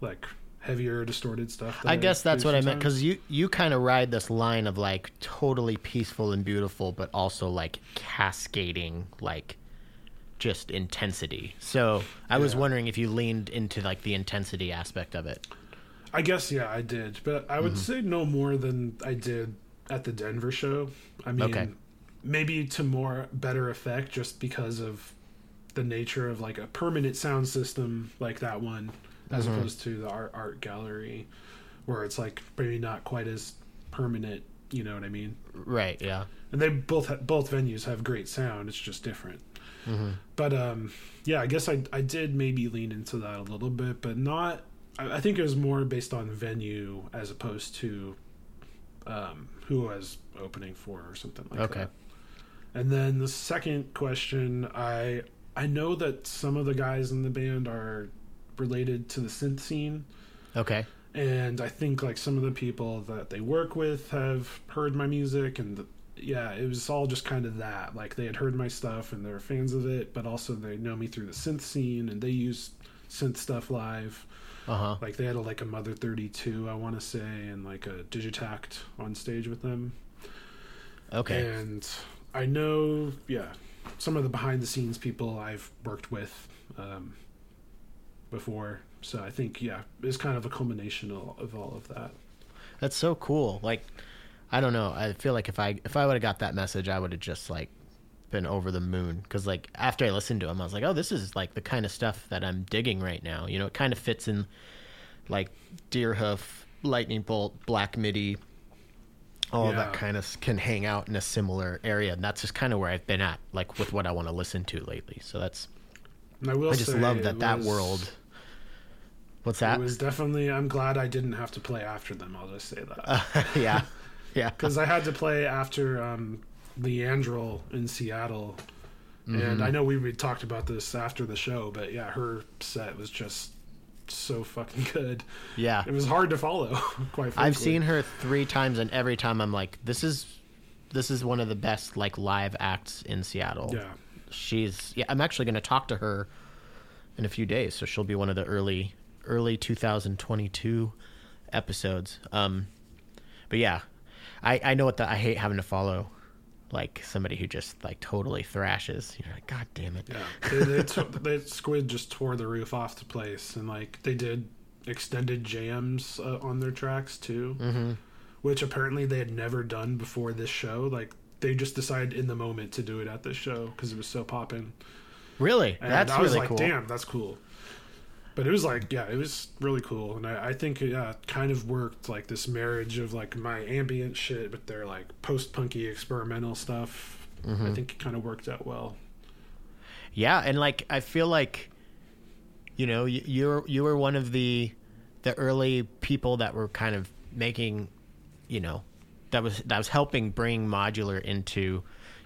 B: like heavier, distorted stuff.
A: I guess that's
B: do
A: what I meant because you you kind of ride this line of like totally peaceful and beautiful, but also like cascading like just intensity. So I was wondering if you leaned into like the intensity aspect of it.
B: I guess yeah, I did, but I
A: Mm-hmm.
B: would say no more than I did at the Denver show. I mean,
A: Okay.
B: Maybe to more better effect, just because of the nature of like a permanent sound system like that one, as
A: Mm-hmm.
B: opposed to the art art gallery, where it's like maybe not quite as permanent. You know what I mean?
A: Right? Yeah.
B: and they both ha- both venues have great sound. It's just different. But um, yeah, I guess I I did maybe lean into that a little bit, but not. I, I think it was more based on venue as opposed to um, who was opening for or something like that.
A: Okay.
B: that. And then the second question, I I know that some of the guys in the band are related to the synth scene
A: Okay.
B: and I think like some of the people that they work with have heard my music, and the, yeah, it was all just kind of that. Like they had heard my stuff and they're fans of it, but also they know me through the synth scene, and they use synth stuff live.
A: Uh huh.
B: Like they had a, like a Mother Thirty Two, I want to say, and like a Digitakt on stage with them.
A: Okay.
B: And I know, yeah, some of the behind the scenes people I've worked with um, before. So I think, yeah, it's kind of a culmination of, all of that.
A: That's so cool. Like, I don't know. I feel like if I if I would have got that message, I would have just like been over the moon. Because like after I listened to him, I was like, oh, this is like the kind of stuff that I'm digging right now. You know, it kind of fits in like Deerhoof, Lightning Bolt, Black Midi. All of that kind of can hang out in a similar area, and that's just kind of where I've been at, like with what I want to listen to lately. So that's
B: And I will
A: I just love that that world. What's that?
B: It was definitely. I'm glad I didn't have to play after them. I'll just say that
A: yeah, yeah.
B: because I had to play after um, Leandrel in Seattle,
A: Mm-hmm.
B: and I know we, we talked about this after the show, but yeah, her set was just so fucking good.
A: Yeah.
B: It was hard to follow. Quite. Frankly.
A: I've seen her three times, and every time I'm like, "This is, this is one of the best like live acts in Seattle."
B: Yeah.
A: she's. Yeah, I'm actually going to talk to her in a few days, so she'll be one of the early, early 2022 episodes. Um, but yeah, I I know what the I hate having to follow, like somebody who just like totally thrashes. You're like, God damn it.
B: Yeah, they, they, took, they Squid just tore the roof off the place, and like they did extended jams uh, on their tracks too, mm-hmm. which apparently they had never done before this show. Like they just decided in the moment to do it at this show because it was so popping.
A: Really,
B: And
A: that's
B: I was
A: really
B: like,
A: cool.
B: damn, that's cool. But it was like, yeah, it was really cool, and I, I think it kind of worked like this marriage of like my ambient shit with their like post punky experimental stuff.
A: Mm-hmm.
B: I think it kind of worked out well.
A: Yeah, and like I feel like you know, you, you're you were one of the the early people that were kind of making, you know, that was that was helping bring modular into,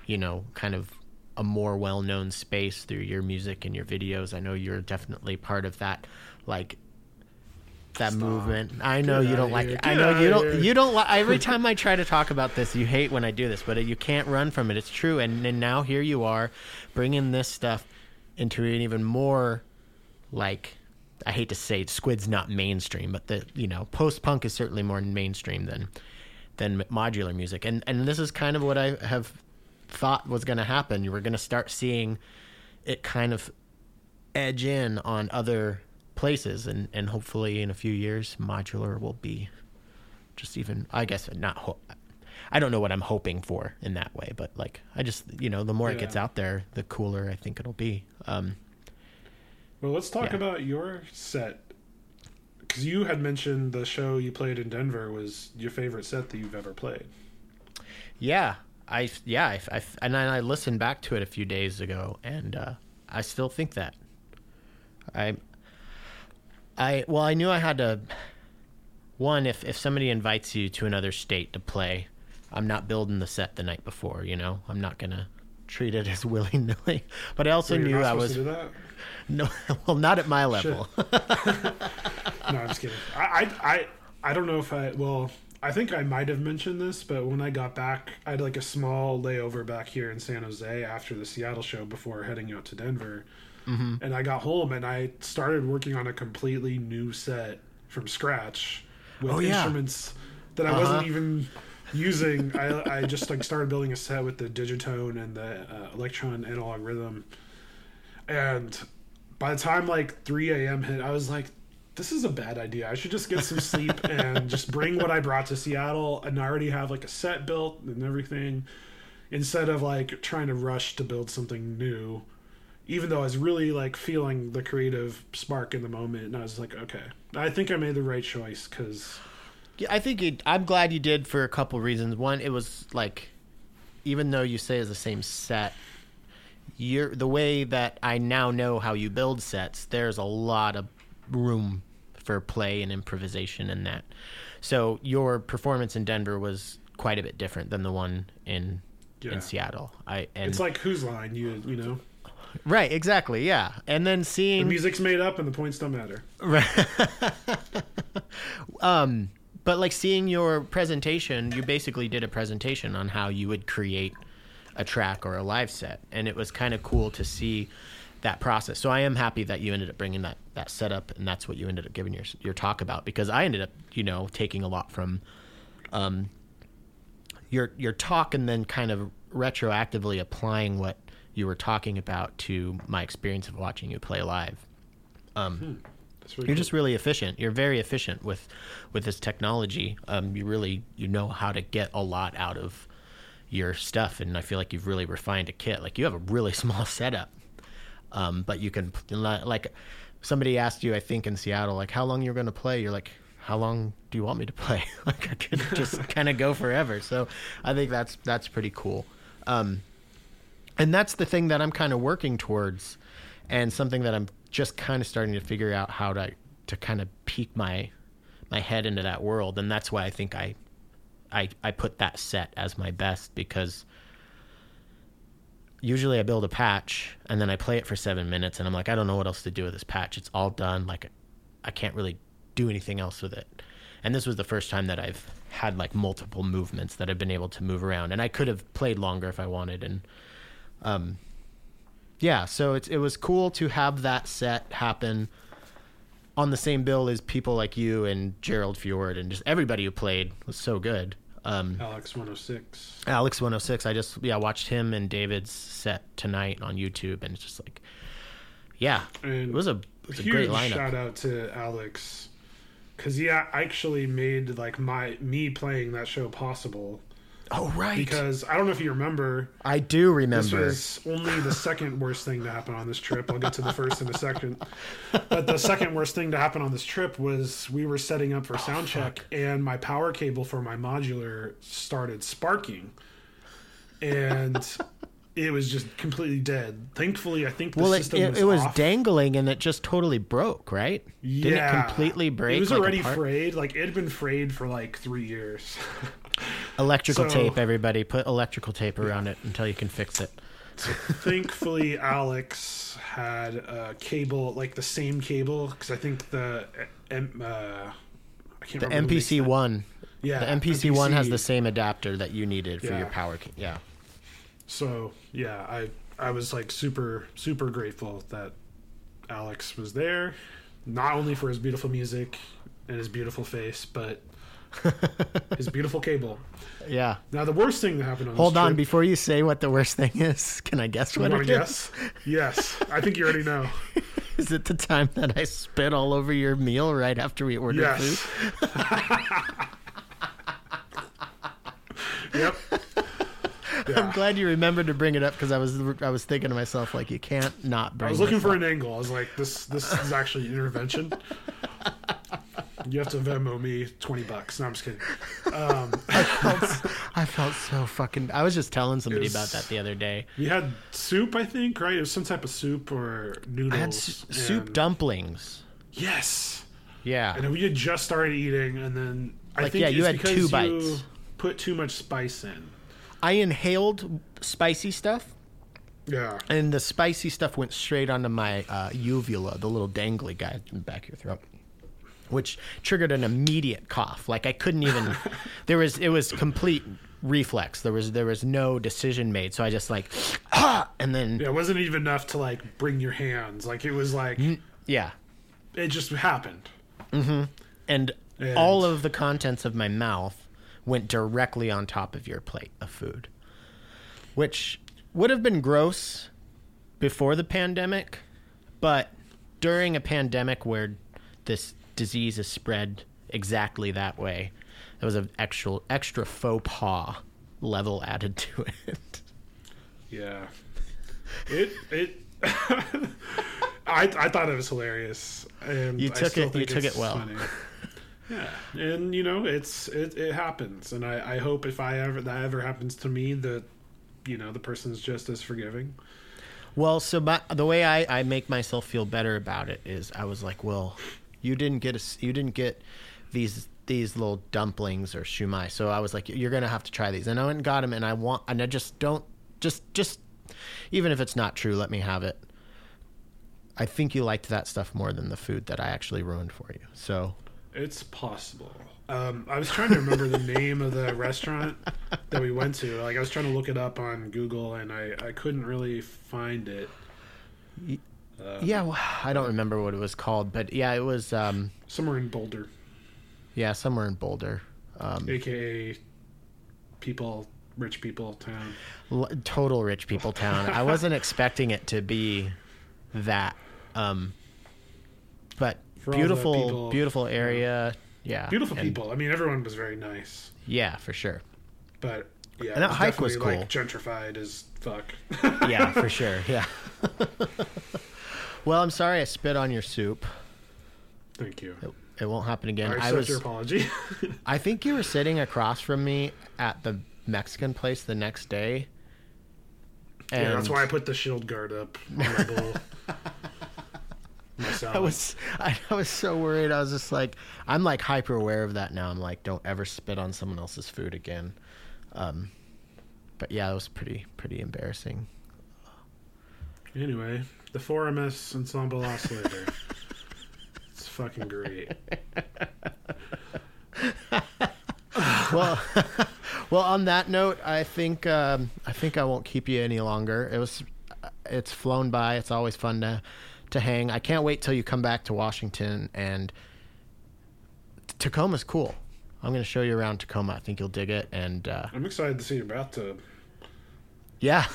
A: you know, kind of a more well-known space through your music and your videos. I know you're definitely part of that like that
B: Stop.
A: movement. I know
B: Get
A: you don't like
B: here.
A: it. I know you don't
B: here.
A: you don't li- every time I try to talk about this, you hate when I do this, but you can't run from it. It's true. And, and now here you are bringing this stuff into an even more like I hate to say Squid's not mainstream, but the you know post punk is certainly more mainstream than than modular music, and and this is kind of what I have thought was going to happen. You were going to start seeing it kind of edge in on other places, and and hopefully in a few years, modular will be just even. I guess not. Ho- I don't know what I'm hoping for in that way, but like I just you know the more it gets out there, the cooler I think it'll be. Um,
B: Well, let's talk
A: Yeah.
B: about your set because you had mentioned the show you played in Denver was your favorite set that you've ever played.
A: Yeah. I yeah, I, I and then I listened back to it a few days ago, and uh, I still think that. I I well, I knew I had to. One, if if somebody invites you to another state to play, I'm not building the set the night before. You know, I'm not gonna treat it as willy nilly. But I also
B: you're
A: knew I was
B: to do that?
A: no, well, not at my level.
B: No, I'm just kidding. I, I, I, I don't know if I. Well, I think I might have mentioned this, but when I got back, I had like a small layover back here in San Jose after the Seattle show before heading out to Denver.
A: Mm-hmm.
B: And I got home and I started working on a completely new set from scratch with
A: Oh, yeah.
B: instruments that I
A: Uh-huh.
B: wasn't even using. I, I just like started building a set with the digitone and the uh, Elektron analog rhythm. And by the time like 3 a.m. hit, I was like, this is a bad idea. I should just get some sleep and just bring what I brought to Seattle and already have like a set built and everything instead of like trying to rush to build something new. Even though I was really like feeling the creative spark in the moment, and I was like, okay, I think I made the right choice because
A: Yeah, I think it, I'm glad you did for a couple reasons. One, it was like, even though you say it's the same set, you're the way that I now know how you build sets. There's a lot of room for play and improvisation in that. So your performance in Denver was quite a bit different than the one in
B: Yeah.
A: in Seattle. I and
B: it's like whose line you you know
A: right, exactly, yeah. And then seeing the
B: music's made up and the points don't matter. Right.
A: um but like seeing your presentation you basically did a presentation on how you would create a track or a live set and it was kind of cool to see that process so i am happy that you ended up bringing that that setup and that's what you ended up giving your your talk about because i ended up you know taking a lot from um your your talk and then kind of retroactively applying what you were talking about to my experience of watching you play live um
B: That's really
A: you're
B: cool.
A: just really efficient. You're very efficient with with this technology. Um, you really you know how to get a lot out of your stuff, and I feel like you've really refined a kit. Like you have a really small setup, um, but you can like somebody asked you, I think in Seattle, like how long you're going to play. You're like, how long do you want me to play? like I could just kind of go forever. So I think that's that's pretty cool. Um, and that's the thing that I'm kind of working towards, and something that I'm just kind of starting to figure out how to to kind of peek my my head into that world, and that's why I think I I I put that set as my best because usually I build a patch and then I play it for seven minutes, and I'm like, I don't know what else to do with this patch. It's all done. Like I can't really do anything else with it. And this was the first time that I've had like multiple movements that I've been able to move around, and I could have played longer if I wanted, and um, yeah, so it's it was cool to have that set happen on the same bill as people like you and Gerald Fjord and just everybody who played was so good. Um,
B: Alex 106.
A: Alex 106, I just yeah watched him and David's set tonight on YouTube, and it's just like, yeah,
B: And
A: it was a it was a
B: huge
A: great lineup.
B: shout out to Alex because yeah, I actually made like my me playing that show possible
A: Oh right,
B: because I don't know if you remember
A: I do remember.
B: this was only the second worst thing to happen on this trip. I'll get to the first in a second, but the second worst thing to happen on this trip was we were setting up
A: Oh,
B: for sound check and my power cable for my modular started sparking, and. It was just completely dead. Thankfully, I think the
A: well, it,
B: system
A: it,
B: was,
A: it was
B: off.
A: dangling and it just totally broke, right? Didn't it completely break?
B: It was
A: like,
B: already frayed. Like it had been frayed for like three years.
A: Electrical
B: So-
A: tape, everybody. Put electrical tape around it until you can fix it.
B: Thankfully, Alex had a cable, like the same cable, because I think the M, uh, I can't
A: The
B: remember.
A: MPC one.
B: Yeah,
A: the MPC one has the same adapter that you needed for
B: Yeah.
A: your power. ca- Yeah.
B: So yeah, I I was like super super grateful that Alex was there, not only for his beautiful music and his beautiful face, but his beautiful cable.
A: Yeah.
B: Now the worst thing that happened on
A: Hold
B: this
A: on,
B: trip,
A: before you say what the worst thing is, can I guess what it
B: to
A: is?
B: Yes, I think you already know.
A: Is it the time that I spit all over your meal right after we ordered
B: Yes.
A: food?
B: yep.
A: I'm glad you remembered to bring it up because I was I was thinking to myself like you can't not bring.
B: I was looking for
A: up.
B: an angle. I was like, this this is actually an intervention. You have to Venmo me twenty bucks. No, I'm just kidding. Um,
A: I felt so fucking. I was just telling somebody
B: It's-
A: about that the other day.
B: we had soup, I think, right? It was some type of soup or noodles.
A: I had s- soup dumplings.
B: Yes.
A: Yeah.
B: And we had just started eating, and then I think
A: yeah, you had two
B: you
A: bites.
B: Put too much spice in.
A: I inhaled spicy stuff,
B: Yeah.
A: and the spicy stuff went straight onto my uh, uvula, the little dangly guy in the back of your throat, which triggered an immediate cough. Like I couldn't even. there was it was complete reflex. There was there was no decision made. So I just like, ah, and then
B: Yeah, it wasn't even enough to like bring your hands. Like it was like
A: yeah,
B: it just happened.
A: and,
B: And-
A: all of the contents of my mouth went directly on top of your plate of food, which would have been gross before the pandemic, but during a pandemic where this disease is spread exactly that way, there was an extra extra faux pas level added to it.
B: Yeah. It it. I I thought it was hilarious, and
A: You took it- you took it well.
B: funny. Yeah, and you know it's it it happens, and I I hope if I ever that ever happens to me that you know the person's just as forgiving.
A: Well, so my, the way I, I make myself feel better about it is I was like, well, you didn't get a you didn't get these these little dumplings or shumai, so I was like, you're gonna have to try these, and I went and got them, and I want, and I just don't, just just, even if it's not true, let me have it. I think you liked that stuff more than the food that I actually ruined for you. So
B: It's possible. Um, I was trying to remember the name of the restaurant that we went to. Like I was trying to look it up on Google, and I I couldn't really find it.
A: Yeah, well, I don't remember what it was called, but yeah, it was um,
B: Somewhere in Boulder,
A: yeah somewhere in Boulder. Um,
B: aka people, rich people town.
A: L- total rich people town. I wasn't expecting it to be that. Um, but
B: For
A: beautiful,
B: people-
A: beautiful area. Yeah,
B: Beautiful
A: and-
B: people. I mean, everyone was very nice,
A: Yeah, for sure.
B: but yeah,
A: And that
B: it
A: hike was cool.
B: Like, gentrified as fuck.
A: Yeah, for sure. Yeah. well, I'm sorry I spit on your soup.
B: Thank you.
A: It, it won't happen again.
B: I
A: I was.
B: your apology.
A: I think you were sitting across from me at the Mexican place the next day.
B: yeah, that's why I put the shield guard up on my bowl. Myself.
A: I was I, I was so worried. I was just like I'm like hyper aware of that now. I'm like don't ever spit on someone else's food again. Um, but yeah, it was pretty pretty embarrassing.
B: Anyway, the 4MS Ensemble Oscillator. it's fucking great.
A: Well, well. On that note, I think um, I think I won't keep you any longer. It was it's flown by. It's always fun to to hang. I can't wait till you come back to Washington and Tacoma's cool. I'm going to show you around Tacoma. I think you'll dig it. And uh,
B: I'm excited to see your bathtub.
A: yeah,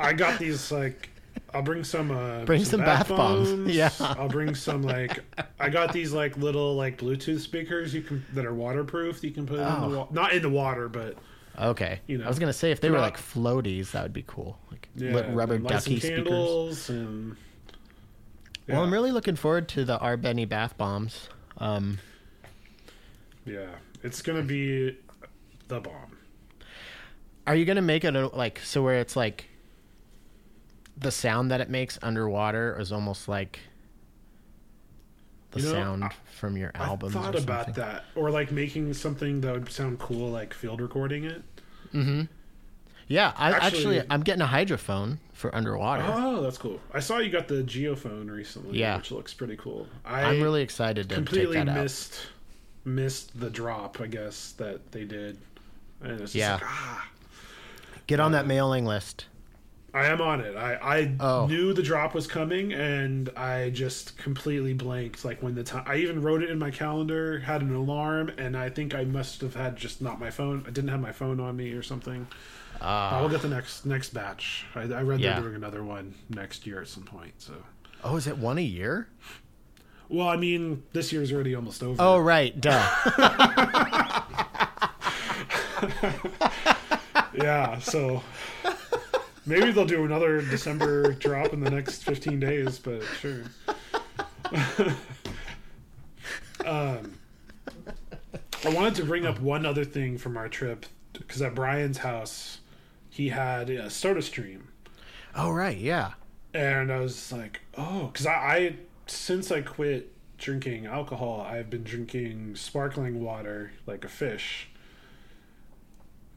B: I got these like. I'll bring some. Uh,
A: Bring some bath bombs. Yeah.
B: I'll bring some like. I got these like little like Bluetooth speakers you can that are waterproof. You can put in
A: Oh.
B: the wa- not in the water, but
A: Okay.
B: You know,
A: I was gonna say if they were like floaties, that would be cool. Like
B: yeah,
A: rubber
B: some
A: ducky speakers.
B: and.
A: Well, I'm really looking forward to the R Beny bath bombs. Um,
B: Yeah, it's gonna be the bomb.
A: are you gonna make it a, like so where it's like the sound that it makes underwater is almost like the
B: You know,
A: sound
B: I-
A: from your album.
B: I thought
A: or
B: about that, or like making something that would sound cool, like field recording it.
A: Yeah, I actually,
B: Actually-
A: I'm getting a hydrophone for underwater.
B: Oh, that's cool. I saw you got the geophone recently,
A: Yeah.
B: which looks pretty cool. I
A: I'm really excited to take
B: completely
A: that out.
B: missed missed the drop, I guess that they did. And it's just
A: Yeah.
B: like, ah,
A: Get on that mailing list.
B: I am on it. I I
A: Oh.
B: knew the drop was coming, and I just completely blanked. Like when the time, I even wrote it in my calendar, had an alarm, and I think I must have had just not my phone. I didn't have my phone on me or something. Ah. I will get the next next batch. I, I read
A: Yeah.
B: they're doing another one next year at some point. So,
A: Oh, is it one a year?
B: well, I mean, this year's already almost over.
A: Oh, right. Duh.
B: yeah. So maybe they'll do another December drop in the next fifteen days. But sure. Um, I wanted to bring up one other thing from our trip because at Brian's house, he had a Soda Stream,
A: Oh right, yeah.
B: and I was like, oh, because I, I since I quit drinking alcohol, I've been drinking sparkling water like a fish.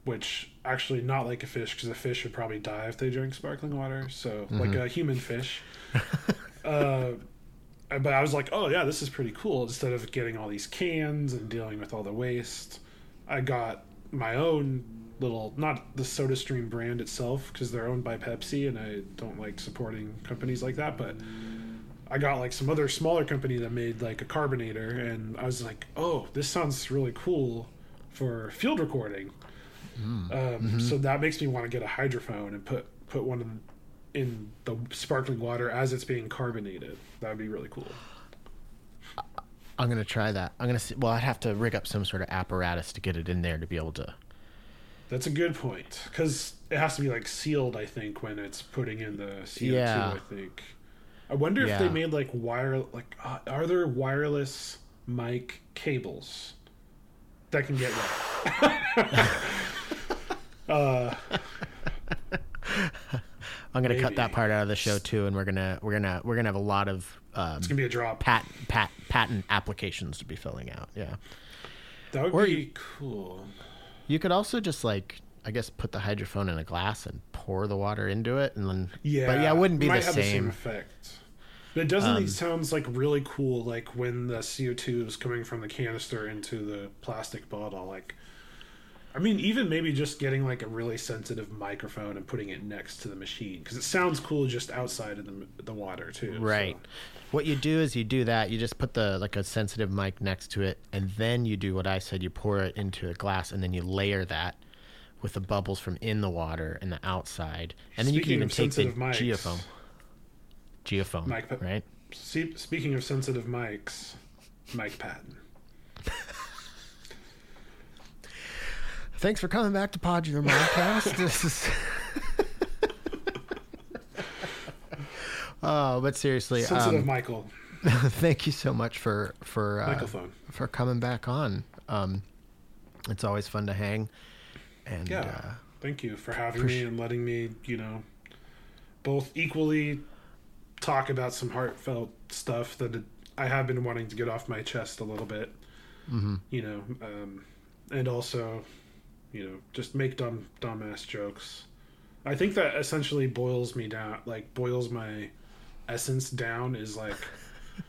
B: Which actually not like a fish because a fish would probably die if they drank sparkling water. So like a human fish. uh, but I was like, oh yeah, this is pretty cool. Instead of getting all these cans and dealing with all the waste, I got my own little, not the Soda Stream brand itself because they're owned by Pepsi, and I don't like supporting companies like that. But I got like some other smaller company that made like a carbonator, and I was like, oh, this sounds really cool for field recording. Um, So that makes me want to get a hydrophone and put put one in, in the sparkling water as it's being carbonated. That would be really cool.
A: I'm gonna try that. I'm gonna see. Well, I'd have to rig up some sort of apparatus to get it in there to be able to.
B: That's a good point because it has to be like sealed. I think when it's putting in the CO2.
A: Yeah.
B: I think. I wonder if they made like wire like uh, are there wireless mic cables that can get wet? uh,
A: I'm gonna cut that part out of the show too, and we're gonna we're gonna we're gonna have a lot of um,
B: it's gonna be a drop.
A: pat, pat patent applications to be filling out. Yeah,
B: That would
A: or
B: be
A: you-
B: cool.
A: you could also just like I guess put the hydrophone in a glass and pour the water into it, and then
B: Yeah,
A: but yeah, it wouldn't be the same.
B: the same effect. But doesn't
A: Um,
B: it sounds like really cool? Like when the CO two is coming from the canister into the plastic bottle. Like, I mean, even maybe just getting like a really sensitive microphone and putting it next to the machine because it sounds cool just outside of the the water too.
A: Right.
B: so.
A: What you do is you do that. You just put the like a sensitive mic next to it, and then you do what I said. You pour it into a glass, and then you layer that with the bubbles from in the water and the outside, and then you can even take the
B: sensitive mics,
A: geophone. Geophone,
B: Mic
A: right?
B: See, speaking of sensitive mics, Mike Patton.
A: Thanks for coming back to Podular Modcast. this is. oh, but seriously,
B: Sensitive
A: um,
B: Michael.
A: thank you so much for for uh, for coming back on. Um, it's always fun to hang, and
B: Yeah.
A: uh,
B: Thank you for having me and letting me, you know, both equally talk about some heartfelt stuff that I have been wanting to get off my chest a little bit.
A: mhm.
B: You know, um, and also, you know, just make dumb dumbass jokes. I think that essentially boils me down, like boils my essence down is like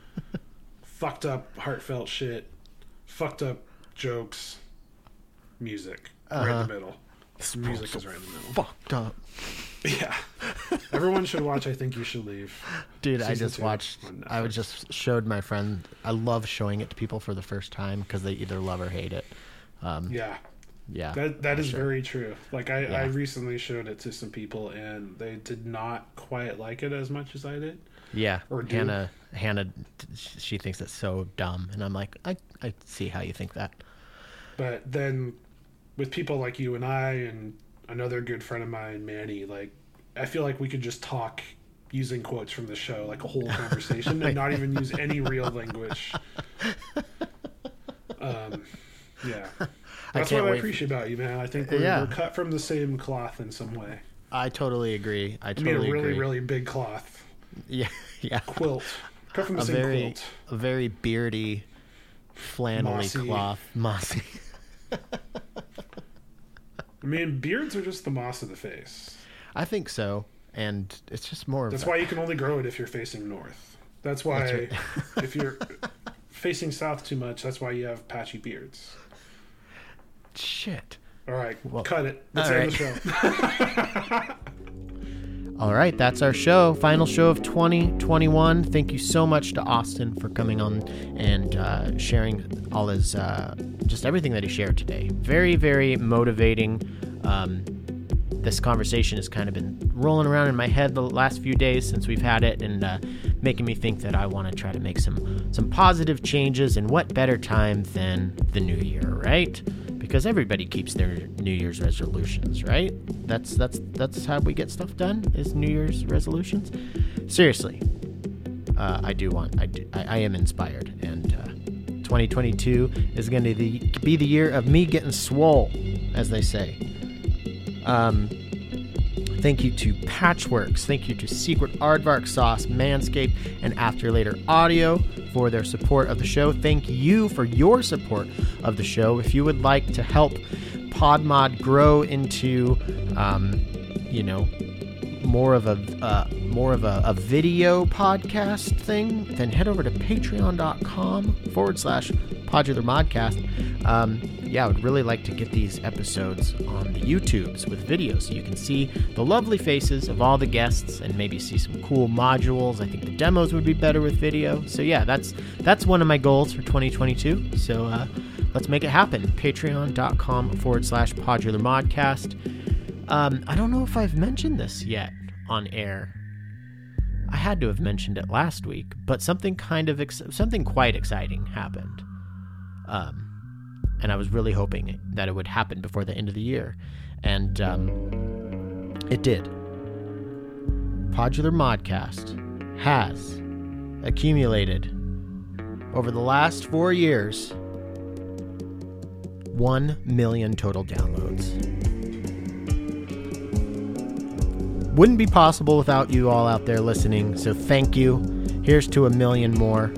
B: fucked up heartfelt shit, fucked up jokes, music right in
A: Uh-huh.
B: the middle. Music is right in the middle.
A: fucked up,
B: Yeah. Everyone should watch I Think You Should Leave.
A: dude. I just watched. I
B: Netflix.
A: just showed my friend. I love showing it to people for the first time because they either love or hate it. Um,
B: Yeah.
A: Yeah,
B: That that is
A: sure.
B: very true. Like I, I recently showed it to some people and they did not quite like it as much as I did.
A: Yeah,
B: Or do.
A: Hannah. Hannah, she thinks it's so dumb, and I'm like, I, I see how you think that.
B: But then with people like you and I and another good friend of mine, Manny, like I feel like we could just talk using quotes from the show, like a whole conversation, and not even use any real language. Um, yeah, that's
A: can't
B: what I appreciate about you, man. I think we're,
A: Yeah.
B: we're cut from the same cloth in some way.
A: I totally agree. I
B: I
A: totally
B: mean, a really,
A: agree.
B: really big cloth
A: Yeah, yeah.
B: quilt, cut from the
A: a
B: same
A: very,
B: quilt.
A: a very beardy, flannelly
B: Mossy.
A: cloth, mossy.
B: I mean, beards are just the moss of the face.
A: I think so, and it's just more.
B: That's
A: of a,
B: why you can only grow it if you're facing north. That's why
A: That's right.
B: if you're facing south too much, that's why you have patchy beards.
A: Shit.
B: All right,
A: well,
B: cut it. Let's end
A: right.
B: the show.
A: all right, that's our show. Final show of 2021. Thank you so much to Austin for coming on and uh, sharing all his, uh, just everything that he shared today. Very, very motivating. Um, this conversation has kind of been rolling around in my head the last few days since we've had it, and uh, making me think that I want to try to make some some positive changes. And what better time than the new year, right? Because everybody keeps their New Year's resolutions, right? That's that's that's how we get stuff done is New Year's resolutions. Seriously, uh, I do want I, do, I I am inspired and uh, 2022 is going to be the year of me getting swole, as they say. Um, thank you to Patchwerks. Thank you to Secret Aardvark Sauce, Manscaped, and After Later Audio for their support of the show. Thank you for your support of the show. If you would like to help Podmod grow into, um, you know, more of a uh, more of a, a, video podcast thing, then head over to patreon.com forward slash podular modcast. Um, yeah, I would really like to get these episodes on the YouTubes with videos so you can see the lovely faces of all the guests and maybe see some cool modules. I think the demos would be better with video. So yeah, that's that's one of my goals for 2022. So uh, let's make it happen. Patreon.com forward slash podular modcast. Um, I don't know if I've mentioned this yet on air. I had to have mentioned it last week, but something kind of ex- something quite exciting happened. Um, and I was really hoping that it would happen before the end of the year, and um, it did. Podular Modcast has accumulated over the last four years 1 million total downloads. Wouldn't be possible without you all out there listening, so thank you. Here's to a million more.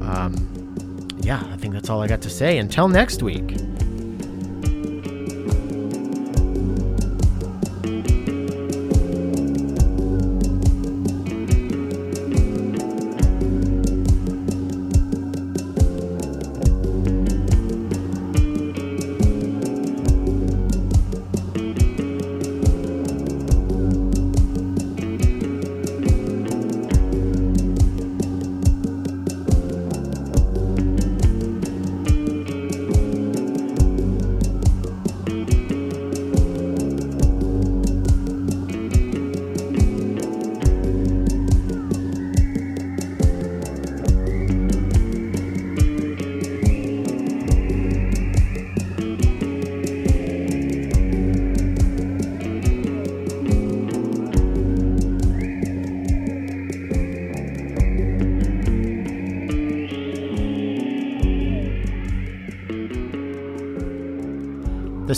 A: Um, yeah, I think that's all I got to say. Until next week.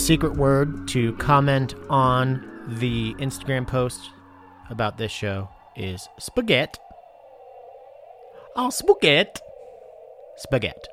A: Secret word to comment on the Instagram post about this show is spaghetti. Oh, spaghetti. Spaghetti.